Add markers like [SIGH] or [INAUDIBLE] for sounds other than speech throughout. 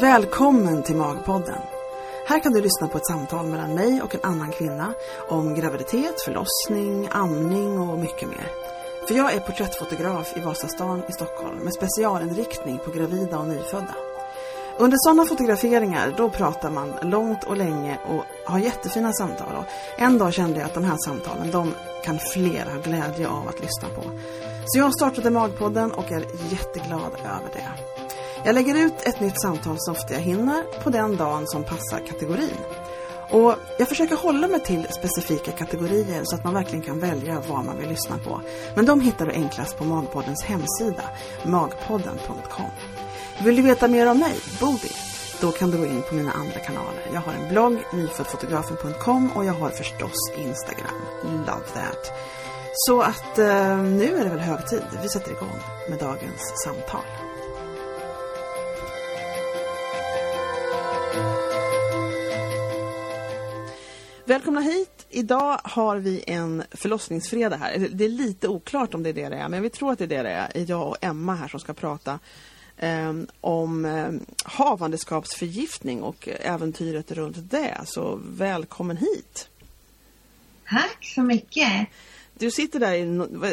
Välkommen till Magpodden. Här kan du lyssna på ett samtal mellan mig och en annan kvinna om graviditet, förlossning, amning och mycket mer. För jag är porträttfotograf i Vasastan i Stockholm med specialinriktning på gravida och nyfödda. Under sådana fotograferingar då pratar man långt och länge och har jättefina samtal. Och en dag kände jag att de här samtalen, de kan fler ha glädje av att lyssna på. Så jag startade Magpodden och är jätteglad över det. Jag lägger ut ett nytt samtal så ofta jag hinner på den dagen som passar kategorin. Och jag försöker hålla mig till specifika kategorier så att man verkligen kan välja vad man vill lyssna på. Men de hittar du enklast på Magpoddens hemsida, magpodden.com. Vill du veta mer om mig, Bodil? Då kan du gå in på mina andra kanaler. Jag har en blogg, nyföddfotografen.com och jag har förstås Instagram. Love that. Så att eh, nu är det väl hög tid. Vi sätter igång med dagens samtal. Välkomna hit! Idag har vi en förlossningsfredag här. Det är lite oklart om det är det det är, men vi tror att det är det det är. Jag och Emma här som ska prata eh, om eh, havandeskapsförgiftning och äventyret runt det. Så välkommen hit! Tack så mycket! Du sitter där i,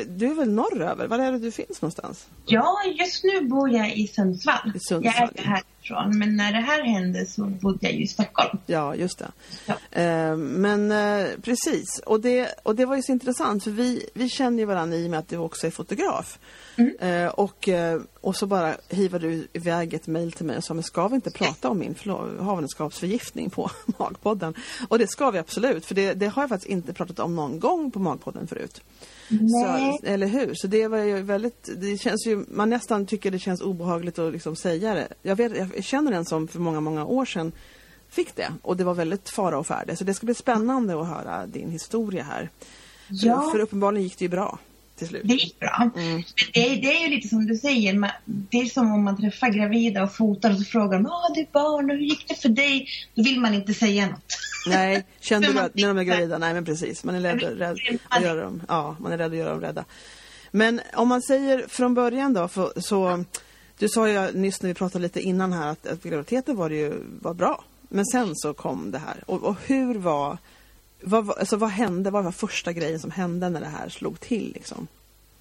du är väl norröver? Var är det du finns någonstans? Ja, just nu bor jag i Sundsvall. I Sundsvall. Jag är härifrån, men när det här hände så bodde jag ju i Stockholm. Ja, just det. Ja. Eh, men eh, precis, och det, och det var ju så intressant för vi, vi känner ju varandra i och med att du också är fotograf. Mm. Eh, och, eh, och så bara hivade du iväg ett mejl till mig och sa, men ska vi inte prata om min havandeskapsförgiftning på [LAUGHS] Magpodden? Och det ska vi absolut, för det, det har jag faktiskt inte pratat om någon gång på Magpodden förut. Så, eller hur? Så det var ju väldigt, det känns ju, man nästan tycker det känns obehagligt att liksom säga det. Jag, vet, jag känner en som för många, många år sedan fick det och det var väldigt fara och färde. Så det ska bli spännande att höra din historia här. Ja. för uppenbarligen gick det ju bra till slut. Det gick bra. Mm. Det, det är ju lite som du säger, man- det är som om man träffar gravida och fotar och så frågar de, ah du är barn och hur gick det för dig? Då vill man inte säga något. Nej, kände du att när de är gravida? Nej men precis, man är rädd, rädd att göra dem, ja, man är rädd att göra dem rädda. Men om man säger från början då, för, så du sa ju nyss när vi pratade lite innan här att, att graviditeten var ju var bra. Men sen så kom det här. Och, och hur var, vad, alltså vad hände, vad var första grejen som hände när det här slog till liksom?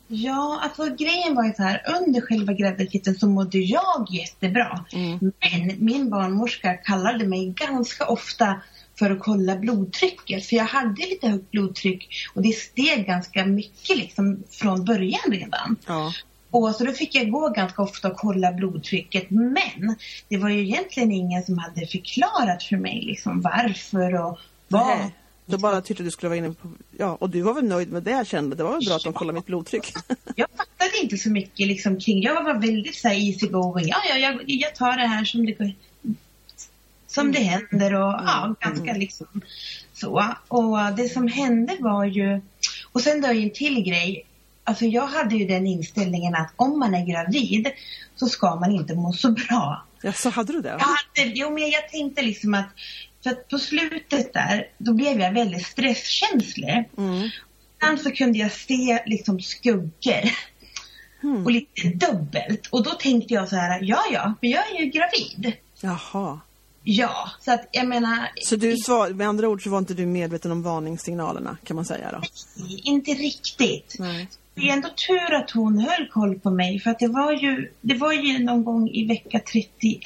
Ja, alltså grejen var ju så här, under själva graviditeten så mådde jag jättebra. Mm. Men min barnmorska kallade mig ganska ofta för att kolla blodtrycket. För jag hade lite högt blodtryck och det steg ganska mycket liksom från början redan. Ja. Och så då fick jag gå ganska ofta och kolla blodtrycket. Men det var ju egentligen ingen som hade förklarat för mig liksom varför och vad. Nej. Då bara tyckte du skulle vara inne på, ja, och du var väl nöjd med det jag kände, det var väl bra att de kollade mitt blodtryck. [LAUGHS] Jag fattade inte så mycket liksom kring, jag var väldigt så här easy going. Ja, ja, jag, jag tar det här som det, som det händer och ja, ganska liksom så. Och det som hände var ju, och sen då en till grej. Alltså jag hade ju den inställningen att om man är gravid så ska man inte må så bra. ja, så hade du det? Jag hade, jo, men jag tänkte liksom att, för att på slutet där, då blev jag väldigt stresskänslig. Mm. Ibland så kunde jag se liksom skuggor. Hmm. Och lite dubbelt. Och då tänkte jag så här, ja ja, men jag är ju gravid. Jaha. Ja, så att jag menar, Så du svar, med andra ord så var inte du medveten om varningssignalerna kan man säga då? inte riktigt. Nej. Det är ändå tur att hon höll koll på mig för att det var ju, det var ju någon gång i vecka 31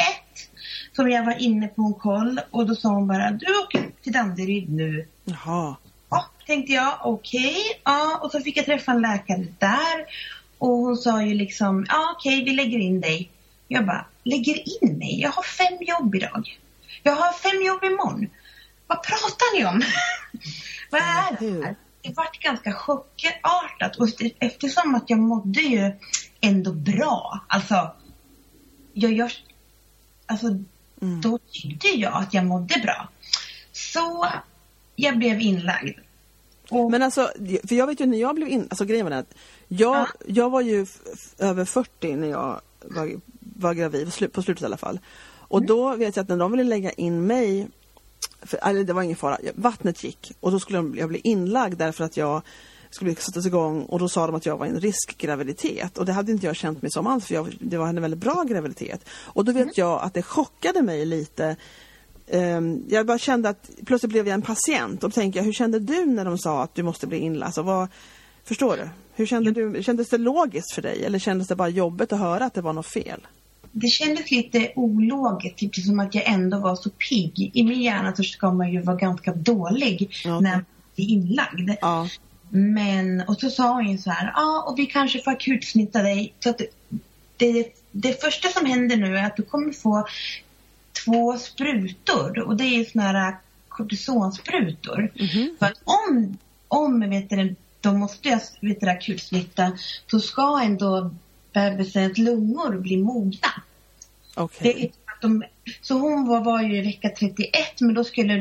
som jag var inne på en koll och då sa hon bara, du åker till Danderyd nu. Jaha. Ja, tänkte jag, okej. Ja, och så fick jag träffa en läkare där. Och hon sa ju liksom, ja okej, vi lägger in dig. Jag bara, lägger in mig? Jag har fem jobb idag. Jag har fem jobb imorgon. Vad pratar ni om? [LAUGHS] Vad är det här? Det vart ganska chockartat och eftersom att jag mådde ju ändå bra. Alltså, jag gör, alltså Mm. då tyckte jag att jag mådde bra. Så jag blev inlagd. Och, Men alltså, för jag vet ju när jag blev in, alltså grejen var att jag, Ja. jag var ju över 40 när jag var, var gravid, på slutet i alla fall. Och då vet jag att när de ville lägga in mig, för, eller det var ingen fara, vattnet gick och då skulle jag bli inlagd därför att jag skulle sättas igång och då sa de att jag var en riskgraviditet och det hade inte jag känt mig som alls för jag, det var en väldigt bra graviditet. Och då vet mm. jag att det chockade mig lite um, jag bara kände att plötsligt blev jag en patient och då tänkte jag, hur kände du när de sa att du måste bli inlagd? Vad, förstår du? Hur kände du? Kändes det logiskt för dig eller kändes det bara jobbigt att höra att det var något fel? Det kändes lite ologiskt, typ som att jag ändå var så pigg. I min hjärna så ska man ju vara ganska dålig okay. när man är inlagd. Ja. Men, och så sa hon ju så här, ja ah, och vi kanske får akutsnitta dig. Så att det, det första som händer nu är att du kommer få två sprutor och det är såna här kortisonsprutor. Mm -hmm. För att om, om vet du, de måste vet du, akutsnitta så ska ändå bebisens lungor bli mogna. Okay. De, så hon var, var ju i vecka 31 men då skulle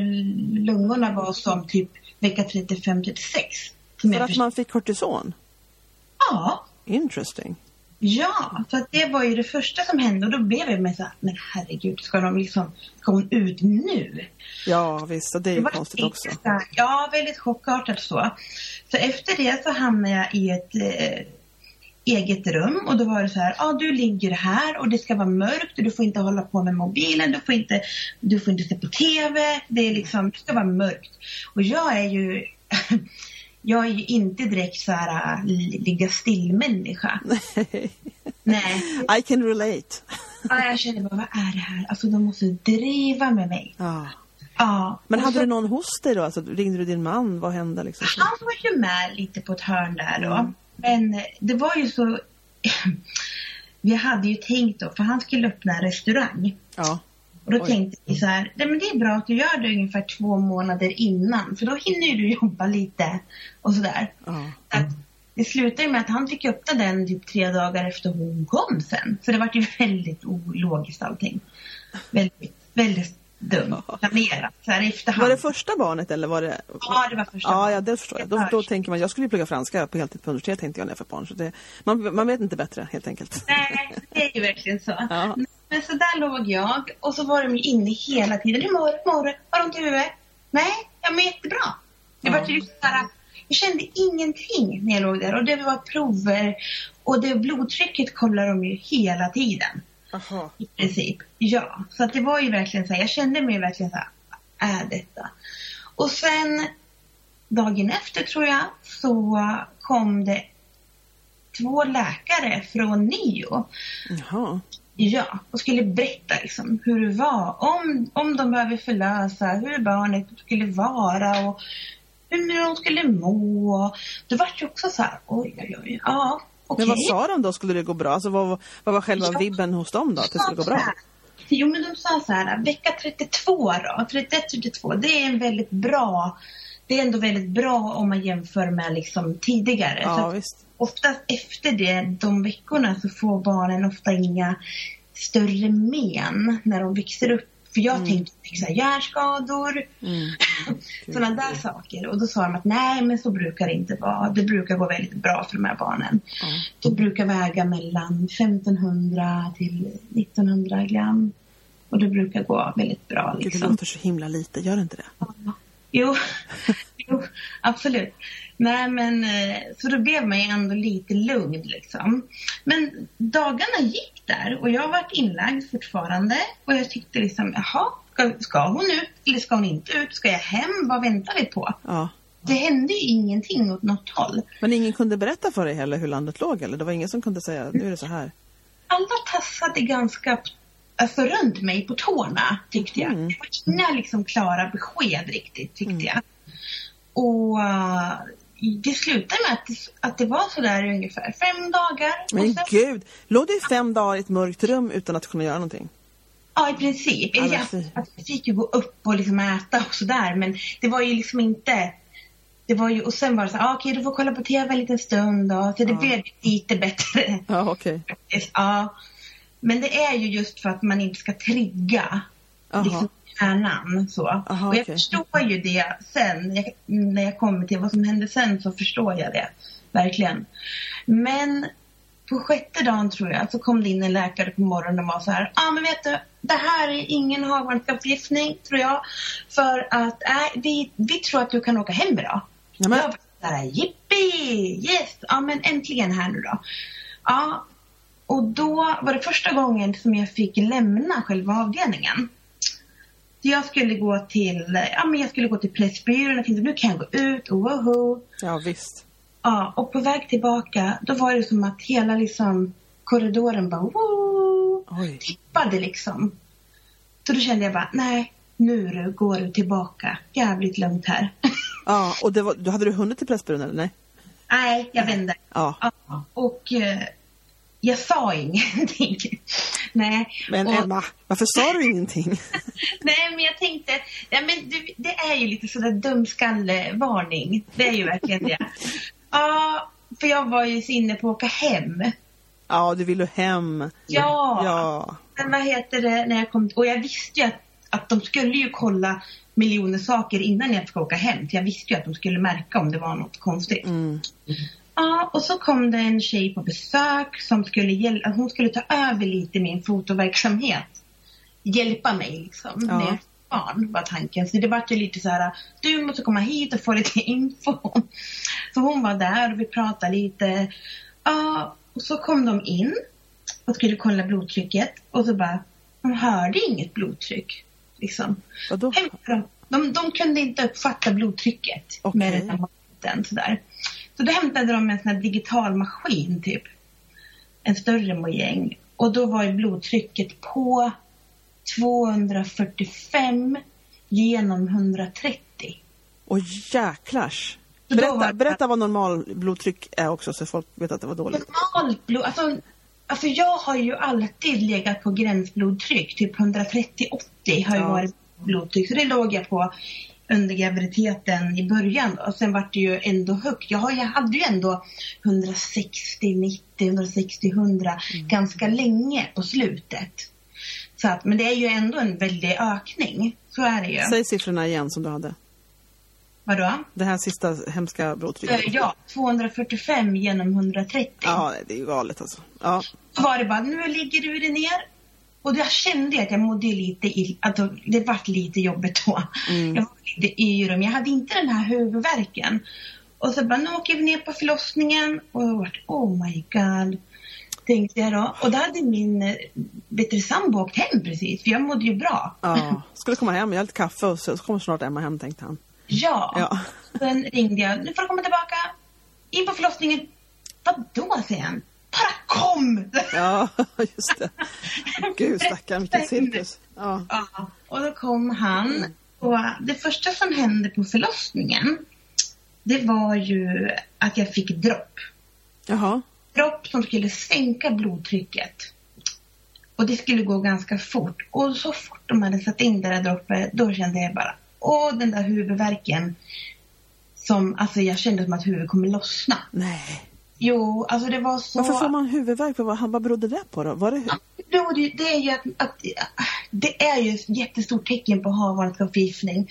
lungorna vara som typ vecka 35-36. För att man fick kortison? Ja. Interesting. Ja, så att det var ju det första som hände och då blev jag med så här, men herregud, ska de liksom, ska hon ut nu? Ja visst, och det är ju det konstigt också. Här, ja, väldigt chockartat så. Så efter det så hamnade jag i ett eh, eget rum och då var det så här, ja ah, du ligger här och det ska vara mörkt och du får inte hålla på med mobilen, du får inte, du får inte se på TV, det är liksom, det ska vara mörkt. Och jag är ju [LAUGHS] jag är ju inte direkt så här äh, ligga still-människa. [LAUGHS] Nej. I can relate. ja, jag känner bara, vad är det här? Alltså de måste driva med mig. Ja. Ja. Men hade så, du någon hos dig då? Alltså, ringde du din man? Vad hände liksom? Han var ju med lite på ett hörn där då. Mm. Men det var ju så... [CLEARS THROAT] vi hade ju tänkt då, för han skulle öppna en restaurang. Ja. Och då Oj. tänkte vi så här, nej men det är bra att du gör det ungefär två månader innan. För då hinner du jobba lite och sådär. Ja. Att det slutade med att han fick öppna den typ tre dagar efter hon kom sen. Så det var ju [LAUGHS] väldigt ologiskt allting. Väldigt, väldigt dumt planerat. Så här efterhand. Var det första barnet eller var det? Ja, det var första Ja, barnet. ja det förstår jag. Då, då tänker man, jag skulle ju plugga franska på heltid på universitet tänkte jag när jag fick barn. Så det, man, man vet inte bättre helt enkelt. Nej, det är ju verkligen så. Ja. Men så där låg jag och så var de ju inne hela tiden. Hur mår du? Mår? Har du ont i huvudet? Nej, jag mår jättebra. Jag, var typ så här, jag kände ingenting när jag låg där och det var prover och det blodtrycket kollar de ju hela tiden. Aha. I princip. Ja, så att det var ju verkligen så här, jag kände mig verkligen så här, är detta? Och sen dagen efter tror jag så kom det två läkare från NIO. Jaha. Ja, och skulle berätta liksom hur det var. Om, om de behöver förlösa, hur barnet skulle vara och hur de skulle må. Det var ju också så här, oj, oj, oj, ja, Okay. Men vad sa de då? Skulle det gå bra? Alltså, vad, vad var själva ja, vibben hos dem då? Att det skulle gå bra? Jo, men de sa så här, vecka 32 då, 31-32, det är en väldigt bra, det är ändå väldigt bra om man jämför med liksom tidigare. Ja. Oftast efter det, de veckorna så får barnen ofta inga större men när de växer upp för jag mm. tänkte fixa hjärnskador, mm. [LAUGHS] sådana där saker. Och då sa de att nej, men så brukar det inte vara. Det brukar gå väldigt bra för de här barnen. Mm. De brukar väga mellan 1500 till 1900 gram. Och det brukar gå väldigt bra. Liksom. Det låter så himla lite, gör det inte det? Ja. Jo, [LAUGHS] jo, absolut. Nej men, eh, så då blev man ju ändå lite lugn liksom. Men dagarna gick där och jag var inlagd fortfarande och jag tyckte liksom, jaha, ska, ska hon ut eller ska hon inte ut? Ska jag hem? Vad väntar vi på? Ja. Det hände ju ingenting åt något håll. Men ingen kunde berätta för dig heller hur landet låg eller? Det var ingen som kunde säga, nu är det så här? Alla tassade ganska alltså, runt mig på tårna tyckte jag. Mm. Det var inga liksom klara besked riktigt tyckte mm. jag. Och det slutade med att, att det var sådär ungefär fem dagar. Men sen... gud, låg du i fem dagar i ett mörkt rum utan att kunna göra någonting? Ja, i princip. Ja, jag, jag fick ju gå upp och liksom äta och sådär men det var ju liksom inte det var ju, och sen var det så här, ah, okej okay, du får kolla på tv en liten stund då. Så det ja. blev lite bättre. Ja, okej. Okay. [LAUGHS] Ja. Men det är ju just för att man inte ska trigga liksom, hjärnan. Så. Aha, och jag okay. förstår ju det sen. Jag, när jag kommer till vad som hände sen så förstår jag det. Verkligen. Men på sjätte dagen tror jag så kom det in en läkare på morgonen och var så här. Ja ah, men vet du, det här är ingen havandeskapsförgiftning tror jag. För att äh, vi, vi tror att du kan åka hem idag. Jamen. Jag, Såhär, jippi! Yes! Ja, men äntligen här nu då. Ja, och då var det första gången som jag fick lämna själva avdelningen. Jag skulle gå till, ja men jag skulle gå till Pressbyrån och tänkte nu kan jag gå ut, woho. Ja, visst. Ja, och på väg tillbaka, då var det som att hela liksom korridoren bara woo, Oj. tippade liksom. Så då kände jag bara, nej, nu går du tillbaka. Jävligt lugnt här. [LAUGHS] Ja, och det var, då hade du hunnit till Pressbyrån eller nej? nej, jag vände. Ja. Ja, och eh, jag sa ingenting. [LAUGHS] nej. Men och, Emma, varför sa du ingenting? [LAUGHS] nej, men jag tänkte, ja, men du, det är ju lite sådär dumskallevarning. Det är ju verkligen det. [LAUGHS] Ja, för jag var ju så inne på att åka hem. Ja, du ville hem. Ja. Ja. Men vad heter det, när jag kom, och jag visste ju att, att de skulle ju kolla miljoner saker innan jag fick åka hem. För jag visste ju att de skulle märka om det var något konstigt. Mm. Ja, och så kom det en tjej på besök som skulle hon skulle ta över lite min fotoverksamhet. Hjälpa mig liksom. Ja. Med barn var tanken. Så det var ju lite så här, du måste komma hit och få lite [LAUGHS] info. Så hon var där och vi pratade lite. Ja, och så kom de in och skulle kolla blodtrycket och så bara, de hörde inget blodtryck. Liksom. De, de, de kunde inte uppfatta blodtrycket Okej. med den här maten sådär. Så då hämtade de en sån här digital maskin typ. En större mojäng. Och då var ju blodtrycket på 245 genom 130. Åh jäklars. Berätta, var- berätta vad normal blodtryck är också så folk vet att det var dåligt. Normalt blod, alltså, alltså jag har ju alltid legat på gränsblodtryck, typ 130-80 har ju Ja. varit blodtryck. Så det låg jag på under graviditeten i början. Och sen vart det ju ändå högt. Jag, har, jag hade ju ändå 160, 90, 160, 100 ganska länge på slutet. Så att, men det är ju ändå en väldig ökning. Så är det ju. Säg siffrorna igen som du hade. Vadå? Det här sista hemska blodtrycket. Eh, Ja, 245 genom 130. Ja, det är ju galet alltså. Ja. Så var det bara, nu ligger du dig ner. Och jag kände att jag mådde lite illa, alltså, det vart lite jobbigt då. Mm. Jag var lite yr, men jag hade inte den här huvudvärken. Och så bara, nu åker vi ner på förlossningen. Och jag vart, oh my god. Tänkte jag då. Och då hade min eh, bättre sambo åkt hem precis, för jag mådde ju bra. ja. Skulle komma hem, jag har lite kaffe och så så kommer snart Emma hem tänkte han. Ja. Ja. Sen ringde jag, nu får du komma tillbaka. In på förlossningen. Vadå, säger han. Bara kom! Ja, just det. [LAUGHS] Gud stackarn, vilken cirkus. Ja. Ja, och då kom han. Och det första som hände på förlossningen, det var ju att jag fick dropp. Jaha. Dropp som skulle sänka blodtrycket. Och det skulle gå ganska fort. Och så fort de hade satt in det där droppet, då kände jag bara, åh den där huvudvärken. Som, alltså jag kände som att huvudet kommer lossna. Nej. Jo, alltså det var så... Varför får man huvudvärk? Vad, vad berodde det på då? Var det... Jo, det, det är ju att, att det är ju ett jättestort tecken på havandeskapsförgiftning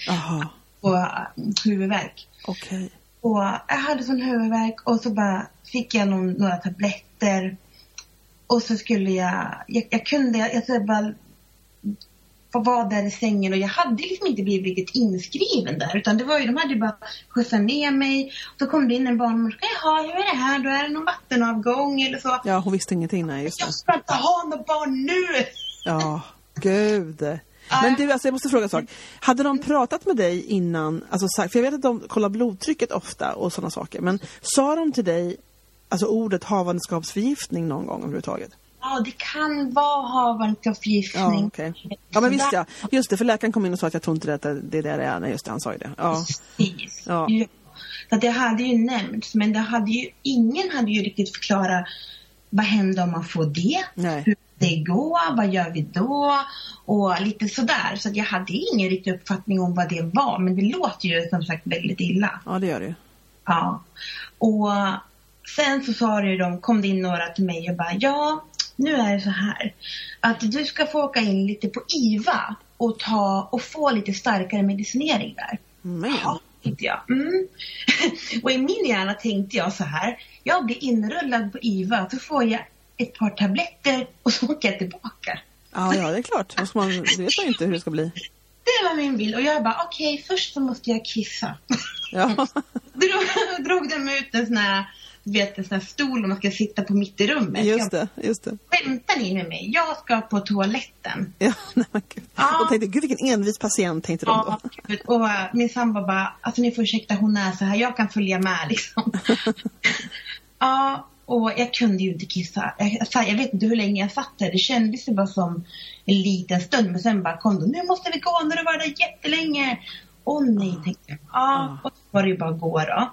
och uh, huvudvärk. okej. Och jag hade sån huvudvärk och så bara fick jag någon, några tabletter. Och så skulle jag, jag, jag kunde, jag, jag bara få vara där i sängen och jag hade liksom inte blivit inskriven där utan det var ju, de hade ju bara skjutsat ner mig. Så kom det in en barnmorska, jaha hur är det här då? Är det någon vattenavgång eller så? Ja, hon visste ingenting. Nej, just det. Jag ska inte ha något barn nu! Ja, gud. Men du, alltså jag måste fråga en sak. Hade de pratat med dig innan, alltså, för jag vet att de kollar blodtrycket ofta och sådana saker, men sa de till dig alltså ordet havandeskapsförgiftning någon gång överhuvudtaget? Ja, det kan vara havandeskapsförgiftning. Ja, okej. Ja, men visst ja. Just det, för läkaren kom in och sa att jag tror inte det, det är det det är. Nej, just det, han sa ju det. Ja. Precis. Ja. Så att det hade ju nämnts, men det hade ju, ingen hade ju riktigt förklarat vad händer om man får det? Nej. Hur det går? Vad gör vi då? Och lite sådär. Så att jag hade ingen riktig uppfattning om vad det var. Men det låter ju som sagt väldigt illa. ja, det gör det ju. Ja. Och sen så sa det ju de, kom det in några till mig och bara, ja, nu är det så här att du ska få åka in lite på IVA och ta och få lite starkare medicinering där. Men. Ja, tänkte jag. Mm. [LAUGHS] och i min hjärna tänkte jag så här, jag blir inrullad på IVA, så får jag ett par tabletter och så åker jag tillbaka. Ja, ja, det är klart. Man, det vet man inte hur det ska bli. Det var min bild. Och jag bara, okej, först så måste jag kissa. Ja. [LAUGHS] drog, drog de ut en sån här, du vet, en sån här stol och man ska sitta på mitt i rummet. Just det, just det. Skämtar ni med mig? Jag ska på toaletten. [LAUGHS] Ja, nej men gud. Ja. Och tänkte, gud vilken envis patient tänkte de Ja, då. gud. och uh, min sambo bara, alltså ni får ursäkta hon är så här, jag kan följa med [LAUGHS] liksom. [LAUGHS] ja, och jag kunde ju inte kissa. Jag, jag, vet inte hur länge jag satt där. Det kändes ju bara som en liten stund. Men sen bara kom de, nu måste vi gå, nu har du varit där jättelänge. Åh nej, tänkte jag. Ja, och så var det ju bara att gå då.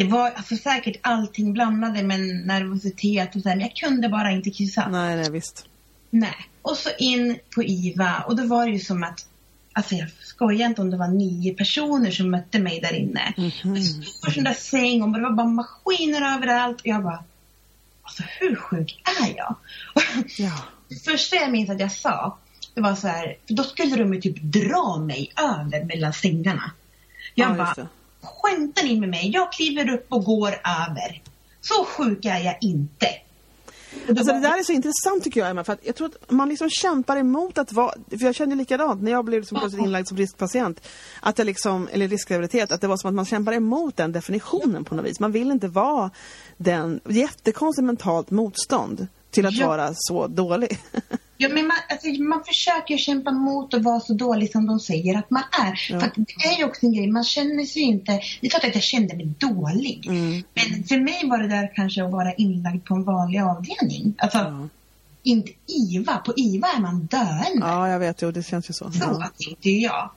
Det var alltså säkert allting blandade med nervositet och så här, men jag kunde bara inte kissa. Nej, nej visst. Nej. Och så in på IVA och då var det ju som att, alltså jag skojar inte om det var nio personer som mötte mig där inne. Mhm. En stor sån där säng och det var bara maskiner överallt och jag bara, alltså hur sjuk är jag? Ja. [LAUGHS] Det första jag minns att jag sa, det var så här, för då skulle de ju typ dra mig över mellan sängarna. Jag Ja, bara. Skämtar ni med mig? Jag kliver upp och går över. Så sjuk är jag inte. Alltså det där är så intressant tycker jag Emma, för att jag tror att man liksom kämpar emot att vara, för jag kände likadant när jag blev liksom plötsligt inlagd som riskpatient, att jag liksom, eller riskgraviditet, att det var som att man kämpar emot den definitionen på något vis. Man vill inte vara den, jättekonstigt mentalt motstånd till att Ja. vara så dålig. Ja, men man, alltså, man försöker kämpa mot att vara så dålig som de säger att man är. Ja. För det är ju också en grej, man känner sig inte... Det är klart att jag kände mig dålig. Mm. Men för mig var det där kanske att vara inlagd på en vanlig avdelning. Alltså, Ja. inte IVA. På IVA är man döende. Ja, jag vet ju, det känns ju så. Så Ja. tänkte ju jag.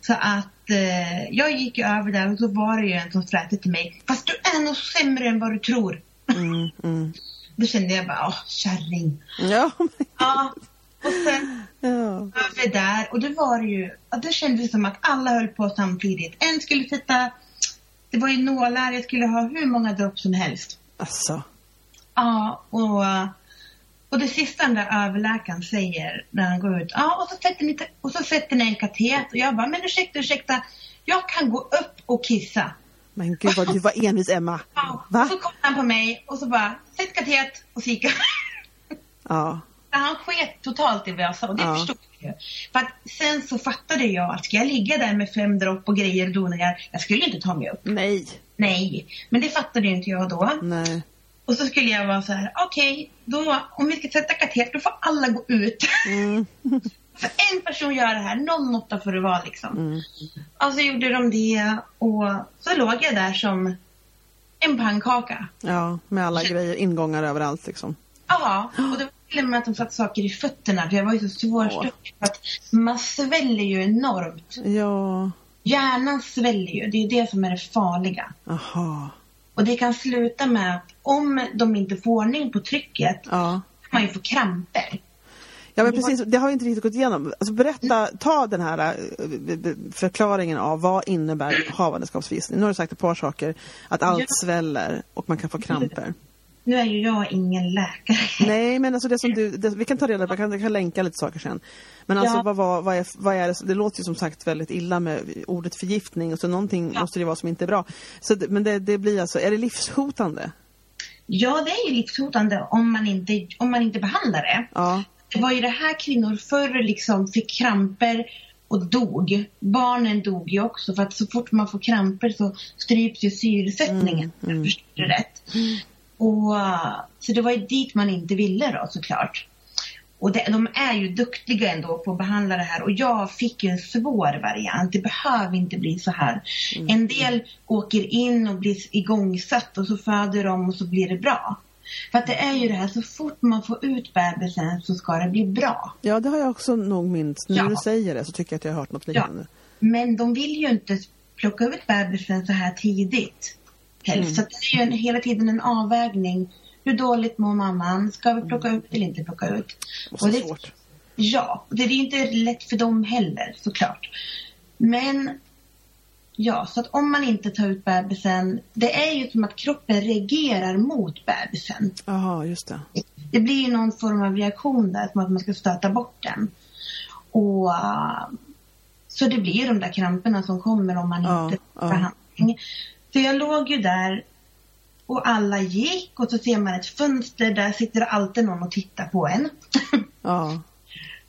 Så att eh, jag gick över där och så var det ju en som fräste till mig. Fast du är nog sämre än vad du tror. Mm, mm. Då kände jag bara, åh, kärring. Ja, Ja. Och sen [LAUGHS] ja. över där och då var det ju, det kändes som att alla höll på samtidigt. En skulle sitta, det var ju nålar, jag skulle ha hur många dropp som helst. Alltså. Ja, och, och det sista den där överläkaren säger när han går ut, ja och så sätter ni, och så sätter ni en katet och jag bara, men ursäkta, ursäkta, jag kan gå upp och kissa. Men gud vad du var envis Emma. Va? så kom han på mig och så bara, sätt katet och så gick jag. Ja. Han sket totalt i vad jag sa och det Ja. förstod jag. För att sen så fattade jag att ska jag ligga där med fem dropp och grejer och doningar, jag skulle inte ta mig upp. Nej. Nej, men det fattade ju inte jag då. Nej. Och så skulle jag vara så här, okej, då om vi ska sätta katet, då får alla gå ut. Mm. [LAUGHS] För en person gör det här, någon måtta får det vara liksom. Mm. Så gjorde de det och så låg jag där som en pannkaka. Ja, med alla grejer, ingångar överallt liksom. Ja, och det var till och med att de satte saker i fötterna för jag var ju så svårstucken. Att man sväller ju enormt. Ja, Hjärnan sväller ju, det är det som är det farliga. aha. Och det kan sluta med att om de inte får ordning på trycket Ja. kan man ju få kramper. Ja men precis, det har vi inte riktigt gått igenom. Alltså berätta, ta den här eh, förklaringen av vad innebär havandeskapsförgiftning. Nu har du sagt ett par saker, att allt Ja. sväller och man kan få kramper. Nu är ju jag ingen läkare. Nej men alltså det som du, det, vi kan ta reda på, jag kan, jag kan länka lite saker sen. Men alltså Ja. vad, vad, vad, är, vad är det, det låter ju som sagt väldigt illa med ordet förgiftning och så någonting Ja. måste det vara som inte är bra. Så, men det, det blir alltså, är det livshotande? Ja, det är ju livshotande om man inte, om man inte behandlar det. Ja, Det var ju det här kvinnor förr liksom fick kramper och dog. Barnen dog ju också för att så fort man får kramper så stryps ju syresättningen. Mm, mm. Förstår det rätt. Och, uh, så det var ju dit man inte ville då såklart. Och det, de är ju duktiga ändå på att behandla det här och jag fick ju en svår variant. Det behöver inte bli så här. En del åker in och blir igångsatt och så föder de och så blir det bra. För att det är ju det här, så fort man får ut bebisen så ska det bli bra. ja det har jag också nog minst. När Ja. du säger det så tycker jag att jag har hört något liknande. Men de vill ju inte plocka ut bebisen så här tidigt. Helst. Mm. Så det är ju en, hela tiden en avvägning. Hur dåligt mår mamman? Ska vi plocka ut eller inte plocka ut? Och så Och det- svårt. Ja, det är inte lätt för dem heller såklart. Men ja, så att om man inte tar ut bebisen, det är ju som att kroppen reagerar mot bebisen. Jaha, just det. Det blir ju någon form av reaktion där, som att man ska stöta bort den. Och uh, så det blir de där kramperna som kommer om man Ja, inte ja. får behandling. Så jag låg ju där och alla gick och så ser man ett fönster, där sitter alltid någon och tittar på en. Ja. [LAUGHS]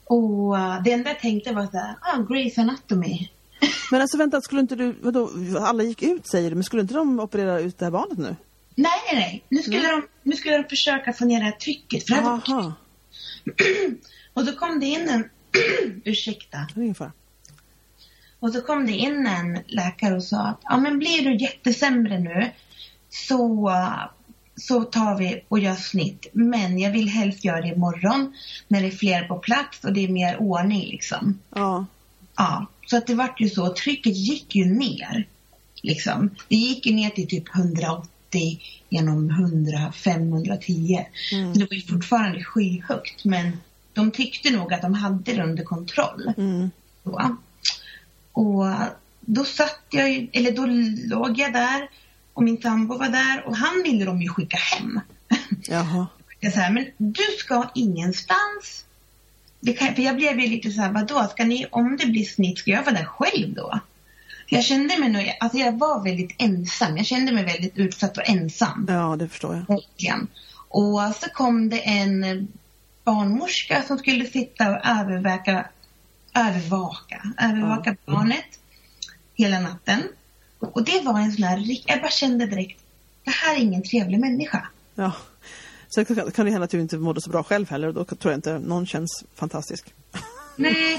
Och uh, det enda jag tänkte var så här, ah, Grey's Anatomy. Men alltså vänta, skulle inte du, vadå, alla gick ut säger du, men skulle inte de operera ut det här barnet nu? Nej, nej, nej. Nu skulle, Nej. De, nu skulle de försöka få ner det här trycket. För Jaha, [CLEARS THROAT] och då kom det in en, [CLEARS THROAT] ursäkta, det är ingen fara. och så kom det in en läkare och sa att ja, men blir du jättesämre nu så, så tar vi och gör snitt. Men jag vill helst göra det imorgon när det är fler på plats och det är mer ordning liksom. Ja, Ja, så att det vart ju så. Trycket gick ju ner. Liksom. Det gick ju ner till typ 180 genom 100, 510. Mm. Så det var ju fortfarande skyhögt. Men de tyckte nog att de hade det under kontroll. mm. Så. Och då satt jag ju, eller då låg jag där och min sambo var där och han ville de ju skicka hem. jaha. [LAUGHS] Jag sa, men du ska ingenstans. Kan, för jag blev ju lite så här, vadå, ska ni, om det blir snitt, ska jag vara där själv då? Jag kände mig nog, alltså jag var väldigt ensam. Jag kände mig väldigt utsatt och ensam. Ja, det förstår jag. Verkligen. Och så kom det en barnmorska som skulle sitta och övervaka, övervaka, övervaka barnet hela natten. Och det var en sån här, jag bara kände direkt, det här är ingen trevlig människa. Ja. Sen kan det hända att du inte mådde så bra själv heller och då tror jag inte någon känns fantastisk. Nej,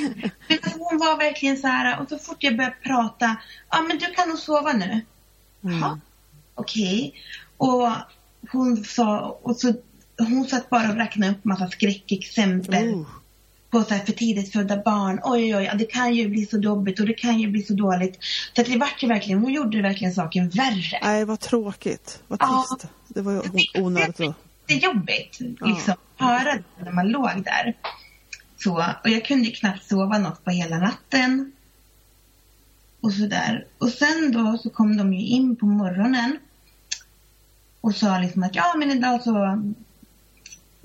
men hon var verkligen så här och så fort jag började prata, ja men du kan nog sova nu. Jaha, okej. Och hon sa, och så hon satt bara och räknade upp massa skräckexempel Oh. på så här för tidigt födda barn. Oj, oj, oj, ja, det kan ju bli så jobbigt och det kan ju bli så dåligt. Så att det vart ju verkligen, hon gjorde verkligen saken värre. Nej, vad tråkigt. Vad Ja. trist. Det var ju onödigt då. Det är jobbigt, liksom, höra det när man låg där. Så, och jag kunde ju knappt sova något på hela natten. Och sådär. Och sen då så kom de ju in på morgonen. Och sa liksom att ja men idag så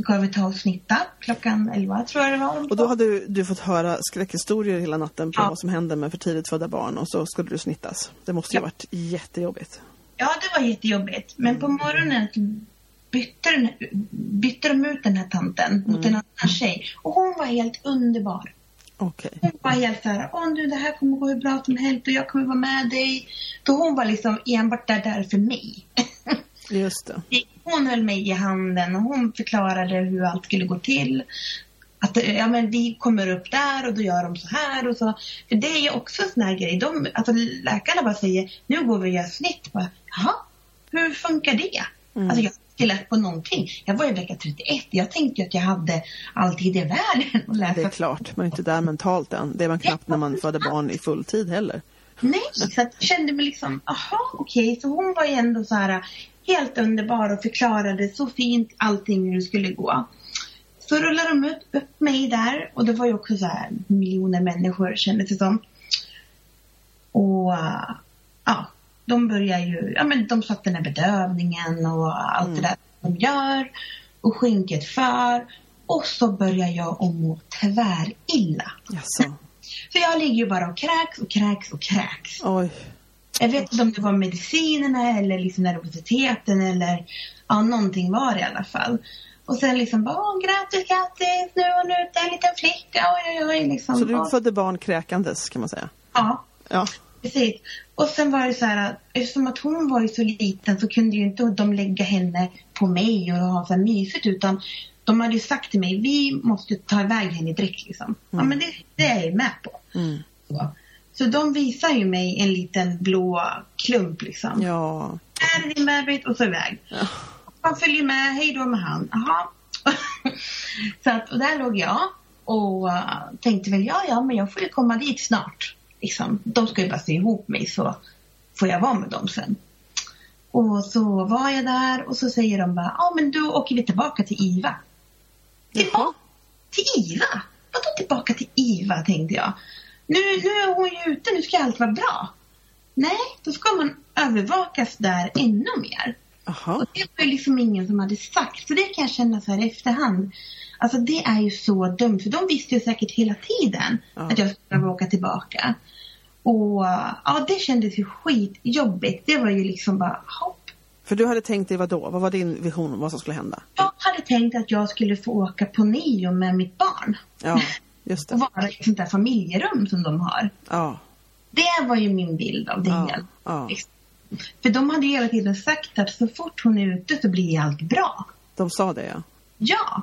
ska vi ta och snitta klockan 11 tror jag det var. Och då hade du, du fått höra skräckhistorier hela natten på Ja. vad som hände med för tidigt födda barn och så skulle du snittas. Det måste ju Ja. varit jättejobbigt. Ja, det var jättejobbigt. Men på morgonen så bytte, den, bytte de ut den här tanten mot en annan tjej. Och hon var helt underbar. Okej. Hon var helt så här, åh du det här kommer gå hur bra som helst och jag kommer vara med dig. Så hon var liksom enbart där, där för mig. [LAUGHS] Just det. Hon höll mig i handen och hon förklarade hur allt skulle gå till. Att ja, men vi kommer upp där och då gör de så här och så. För det är ju också en sån här grej. De, alltså, läkarna bara säger, nu går vi och gör snitt. Bara, Jaha, hur funkar det? Mm. Alltså jag läst på någonting. Jag var i vecka 31. Jag tänkte att jag hade all tid i världen att läsa Det är klart, man är inte där mentalt än. Det är man knappt när man föder barn i full tid heller. Nej, så jag kände mig liksom, aha, okej. Så hon var ju ändå så här helt underbar och förklarade så fint allting hur det skulle gå. Så rullade de ut, upp mig där och det var ju också så här miljoner människor kändes det som. Och ja, de börjar ju, ja men de satte den här bedövningen och allt det där de gör. Och skynket för. Och så börjar jag att må tvärilla. Jaså. [LAUGHS] Så jag ligger ju bara och kräks och kräks och kräks. Oj. Jag vet inte om det var medicinerna eller liksom nervositeten eller ja, någonting var det i alla fall. Och sen liksom bara, åh grattis, grattis, nu har du ut en liten flicka, oj, oj, oj. Liksom. Så du Och- födde barn kräkandes kan man säga? Ja, Ja. precis. Och sen var det så här, att eftersom att hon var ju så liten så kunde ju inte de lägga henne på mig och ha så här mysigt utan de hade ju sagt till mig, vi måste ta iväg henne direkt liksom. Ja men det, det är jag ju med på. Mm. Så. så de visar ju mig en liten blå klump liksom. Ja. Här är din bebis och så iväg. Ja. Han följer med, hej då med han. Jaha. [LAUGHS] så att, och där låg jag och uh, tänkte väl, ja ja men jag får ju komma dit snart. Liksom. De ska ju bara se ihop mig så får jag vara med dem sen. Och så var jag där och så säger de bara, ja men då åker vi tillbaka till IVA. Tillbaka till IVA? Vadå tillbaka till IVA tänkte jag. Nu, nu är hon ju ute, nu ska allt vara bra. Nej, då ska man övervakas där ännu mer. Jaha. Och det var ju liksom ingen som hade sagt. Så det kan jag känna så här i efterhand. Alltså det är ju så dumt. För de visste ju säkert hela tiden Ja. att jag skulle åka tillbaka. Och ja, det kändes ju skitjobbigt. Det var ju liksom bara hopp. För du hade tänkt dig vad då? Vad var din vision om vad som skulle hända? Jag hade tänkt att jag skulle få åka på neo med mitt barn. Ja. [LAUGHS] just Och det. vara i ett sånt där familjerum som de har. Ja, Det var ju min bild av det ja, hela. ja. För de hade ju hela tiden sagt att så fort hon är ute så blir allt bra. De sa det ja. Ja.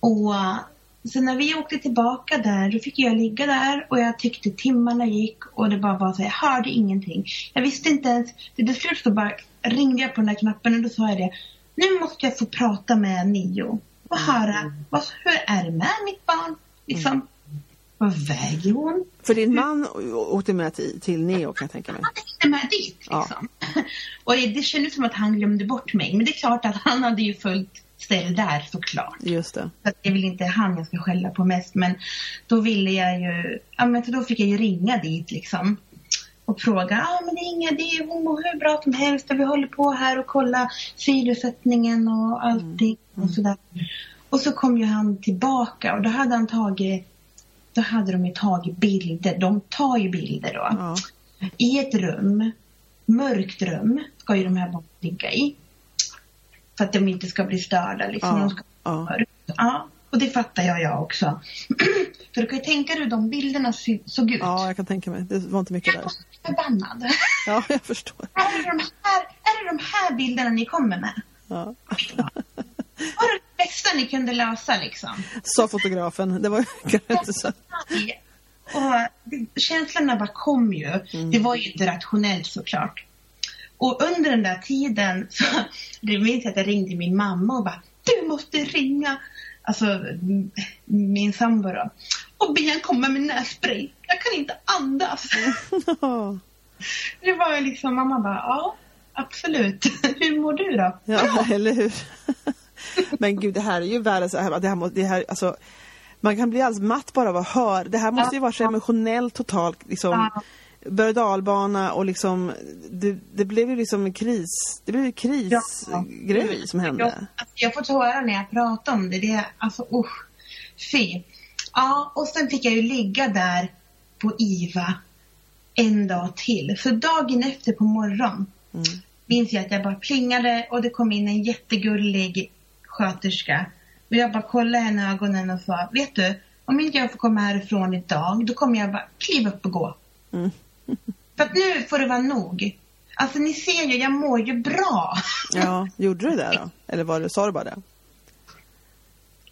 Och eh, så när vi åkte tillbaka där, då fick jag ligga där och jag tyckte timmarna gick och det bara var så jag hörde ingenting. Jag visste inte ens, till slut så bara ringde jag på den där knappen och då sa jag det. Nu måste jag få prata med Nio och höra, vad, hur är det med mitt barn? Liksom, vad väger hon? För din man åkte med till, till Neo kan jag tänka mig. Han tänkte med dit liksom. [LAUGHS] Och det, det kändes som att han glömde bort mig. Men det är klart att han hade ju följt ställ där såklart. Just det. Så det är väl inte han jag ska skälla på mest. Men då ville jag ju, ja men då fick jag ju ringa dit liksom. Och fråga, ja ah, men det är inga, det är hon mår hur bra som helst. Vi håller på här och kollar syresättningen och allting och sådär. Och så kom ju han tillbaka och då hade han tagit, då hade de ju tagit bilder. De tar ju bilder då. Ja. I ett rum, mörkt rum, ska ju de här barnen ligga i. För att de inte ska bli störda liksom. Ja, De ska ja. ja, och det fattar jag, jag också. [CLEARS THROAT] För du kan ju tänka dig hur de bilderna såg ut. ja, jag kan tänka mig. Det var inte mycket Jag där. var så förbannad. [LAUGHS] Ja, jag förstår. är, det de här, är det de här bilderna ni kommer med? Ja. [LAUGHS] Var det det bästa ni kunde lösa liksom? Sa fotografen. Det var kan jag inte så. Och det, känslorna bara kom ju. Det var ju inte rationellt såklart. Och under den där tiden så [LAUGHS] det minns jag att jag ringde min mamma och bara Du måste ringa. Alltså min sambo då. Och be han komma med nässpray. Jag kan inte andas. [LAUGHS] Det var ju liksom, mamma bara ja absolut. [LAUGHS] Hur mår du då? Ja, eller hur? Men gud, det här är ju världens... Det här, må- det här, alltså, man kan bli alldeles matt bara av att höra. Det här måste ju vara så emotionellt totalt liksom Ja. Berg och dalbana och liksom det, det blev ju liksom en kris. Det blev ju krisgrej som Jag, hände. alltså, jag får tårar när jag pratar om det. Det är alltså usch. Fy. Ja, och sen fick jag ju ligga där på IVA en dag till. Så dagen efter på morgonen Mm. minns jag att jag bara plingade och det kom in en jättegullig sköterska. Och jag bara kollade henne i ögonen och sa, vet du, om inte jag får komma härifrån idag, då kommer jag bara kliva upp och gå. Mm. För att nu får det vara nog. Alltså ni ser ju, jag mår ju bra. Ja, gjorde du det då? Eller var det, sa du bara det?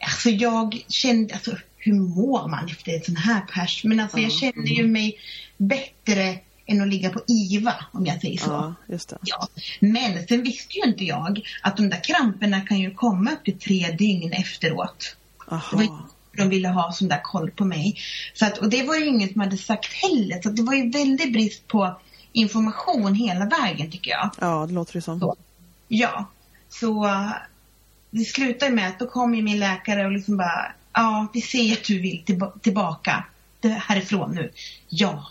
Alltså jag kände, alltså hur mår man efter en sån här pers? Men alltså jag kände ju mig bättre än att ligga på IVA om jag säger så. Ja, just det. Ja. Men sen visste ju inte jag att de där kramperna kan ju komma upp till tre dygn efteråt. Det var Aha. de ville ha sån där koll på mig. Så att, och det var ju ingen som hade sagt heller. Så det var ju väldigt brist på information hela vägen tycker jag. Ja, det låter det som. Så. Ja, så det slutade med att då kom ju min läkare och liksom bara, ja, vi ser att du vill tillba- tillbaka det härifrån nu. Ja.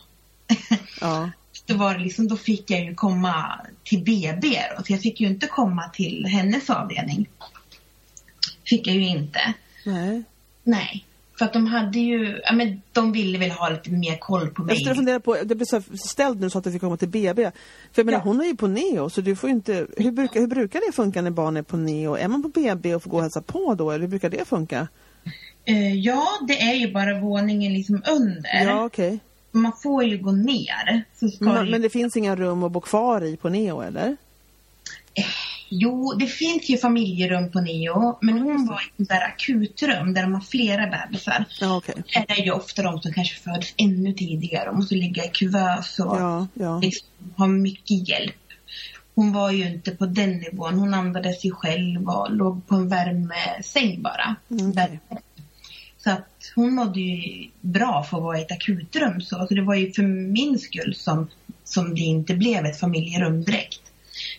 [LAUGHS] Ja, då var det liksom, då fick jag ju komma till BB då, så jag fick ju inte komma till hennes avdelning. Fick jag ju inte. nej. Nej. För att de hade ju, ja men de ville väl ha lite mer koll på Jag mig. skulle fundera på, det blev så ställd nu så att du fick komma till BB. För jag menar, Ja. hon är ju på neo så du får ju inte, hur brukar, hur brukar det funka när barn är på neo? Är man på BB och får gå och hälsa på då eller hur brukar det funka? Eh, ja, det är ju bara våningen liksom under. Ja, okej. Man får ju gå ner. Så ska Men, det... men det finns inga rum att bo kvar i på neo eller? Jo, det finns ju familjerum på Neo, men hon var i ett där akutrum där de har flera bebisar. Ja, okej. Där är ju ofta de som kanske föds ännu tidigare och måste ligga i kuvös och Ja, ja. liksom ha mycket hjälp. Hon var ju inte på den nivån. Hon andades ju själv och låg på en värmesäng bara. Mm. Där. Så att hon mådde ju bra för att vara i ett akutrum. Så, så det var ju för min skull som, som det inte blev ett familjerum direkt.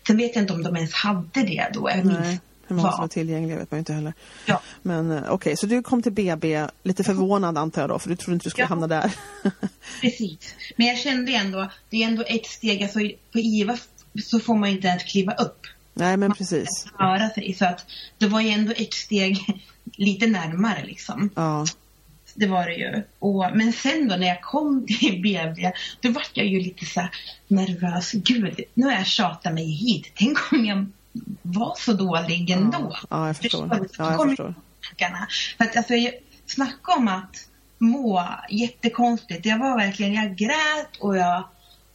Sen vet jag inte om de ens hade det då. Jag minns hur många som vad. tillgängliga vet man inte heller. Ja. Men eh, okej, så du kom till BB lite förvånad antar jag då, för du trodde inte du skulle Ja. hamna där. [LAUGHS] Precis. Men jag kände ändå, det är ändå ett steg, alltså på IVA så får man inte ens kliva upp. Nej, men precis. Röra sig. Så att det var ju ändå ett steg [LAUGHS] lite närmare liksom. Ja, Det var det ju. Och, men sen då när jag kom till BB, då var jag ju lite så nervös. Gud, nu har jag tjatat mig hit. Tänk om jag var så dålig ändå. ja jag förstår. Förstår? Ja, jag förstår. För att alltså, jag- snacka om att må jättekonstigt. Jag var verkligen, jag grät och jag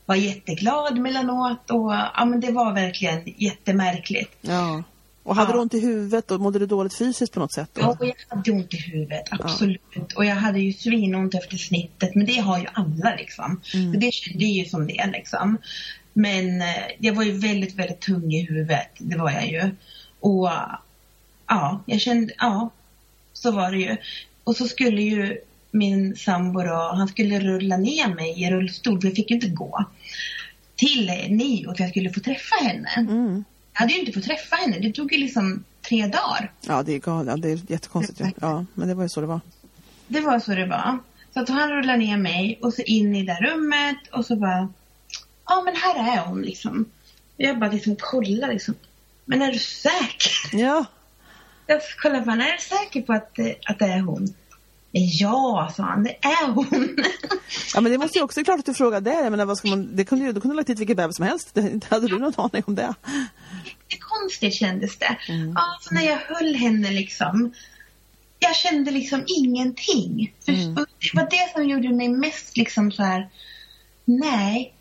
var jätteglad mellanåt och ja men det var verkligen jättemärkligt. Ja. Och hade Ja. du ont i huvudet och mådde du dåligt fysiskt på något sätt? Då? Ja, och jag hade ont i huvudet, absolut. Och jag hade ju svinont efter snittet, men det har ju alla liksom. Så det kände ju som det liksom. Men eh, jag var ju väldigt, väldigt tung i huvudet, det var jag ju. Och ja, jag kände, ja, så var det ju. Och så skulle ju min sambo då, han skulle rulla ner mig i rullstol, för jag fick ju inte gå. Till Nio, för jag skulle få träffa henne. Mm. Jag hade ju inte fått träffa henne, det tog ju liksom tre dagar. Ja, det är galet. Ja, det är jättekonstigt. Ja. ja, men det var ju så det var. Det var så det var. Så att han rullar ner mig och så in i det där rummet och så bara, ja men här är hon liksom. Jag bara liksom kollar liksom, men är du säker? Ja, Jag kollar på honom, är du säker på att, att det är hon? Ja, sa han, det är hon. [LAUGHS] ja men det måste ju också, det är klart att du frågade det. Menar, vad ska man, det kunde du kunde ha lagt dit vilken bebis som helst. Det, inte hade du någon aning om det? Konstigt kändes det. Ja, så när jag höll henne liksom, jag kände liksom ingenting. För Mm. Det var det som gjorde mig mest liksom så här, nej,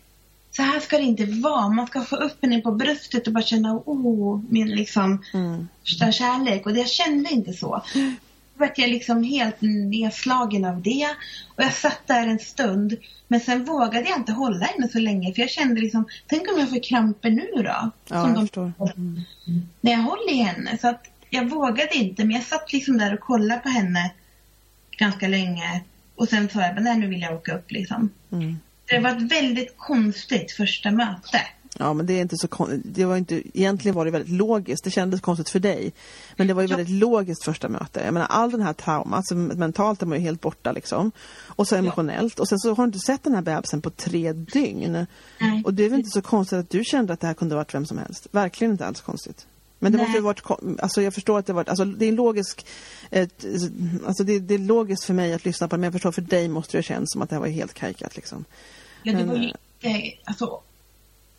så här ska det inte vara. Man ska få upp henne på bröstet och bara känna, oh, min liksom Mm. kärlek. Och jag kände inte så. Då vart jag liksom helt nedslagen av det. Och jag satt där en stund. Men sen vågade jag inte hålla henne så länge. För jag kände liksom, tänk om jag får kramper nu då? Ja, Som jag de förstår. när jag håller i henne. Så att jag vågade inte, men jag satt liksom där och kollade på henne ganska länge. Och sen sa jag, nej nu vill jag åka upp liksom. Mm. Det var ett väldigt konstigt första möte. Ja, men det är inte så det var inte, egentligen var det väldigt logiskt. Det kändes konstigt för dig. Men det var ju Ja. väldigt logiskt första möte. Jag menar all den här trauma, alltså mentalt är man ju helt borta liksom. Och så emotionellt. Och sen så har du inte sett den här bebisen på tre dygn. Nej. Och det är väl inte så konstigt att du kände att det här kunde varit vem som helst. Verkligen inte alls konstigt. Men det Nej. måste ju varit, alltså jag förstår att det varit, alltså det är logisk, ett, alltså det, det är logiskt för mig att lyssna på det, men jag förstår för dig måste det kännas som att det här var helt kajkat liksom. Ja, det Men, var ju inte, alltså,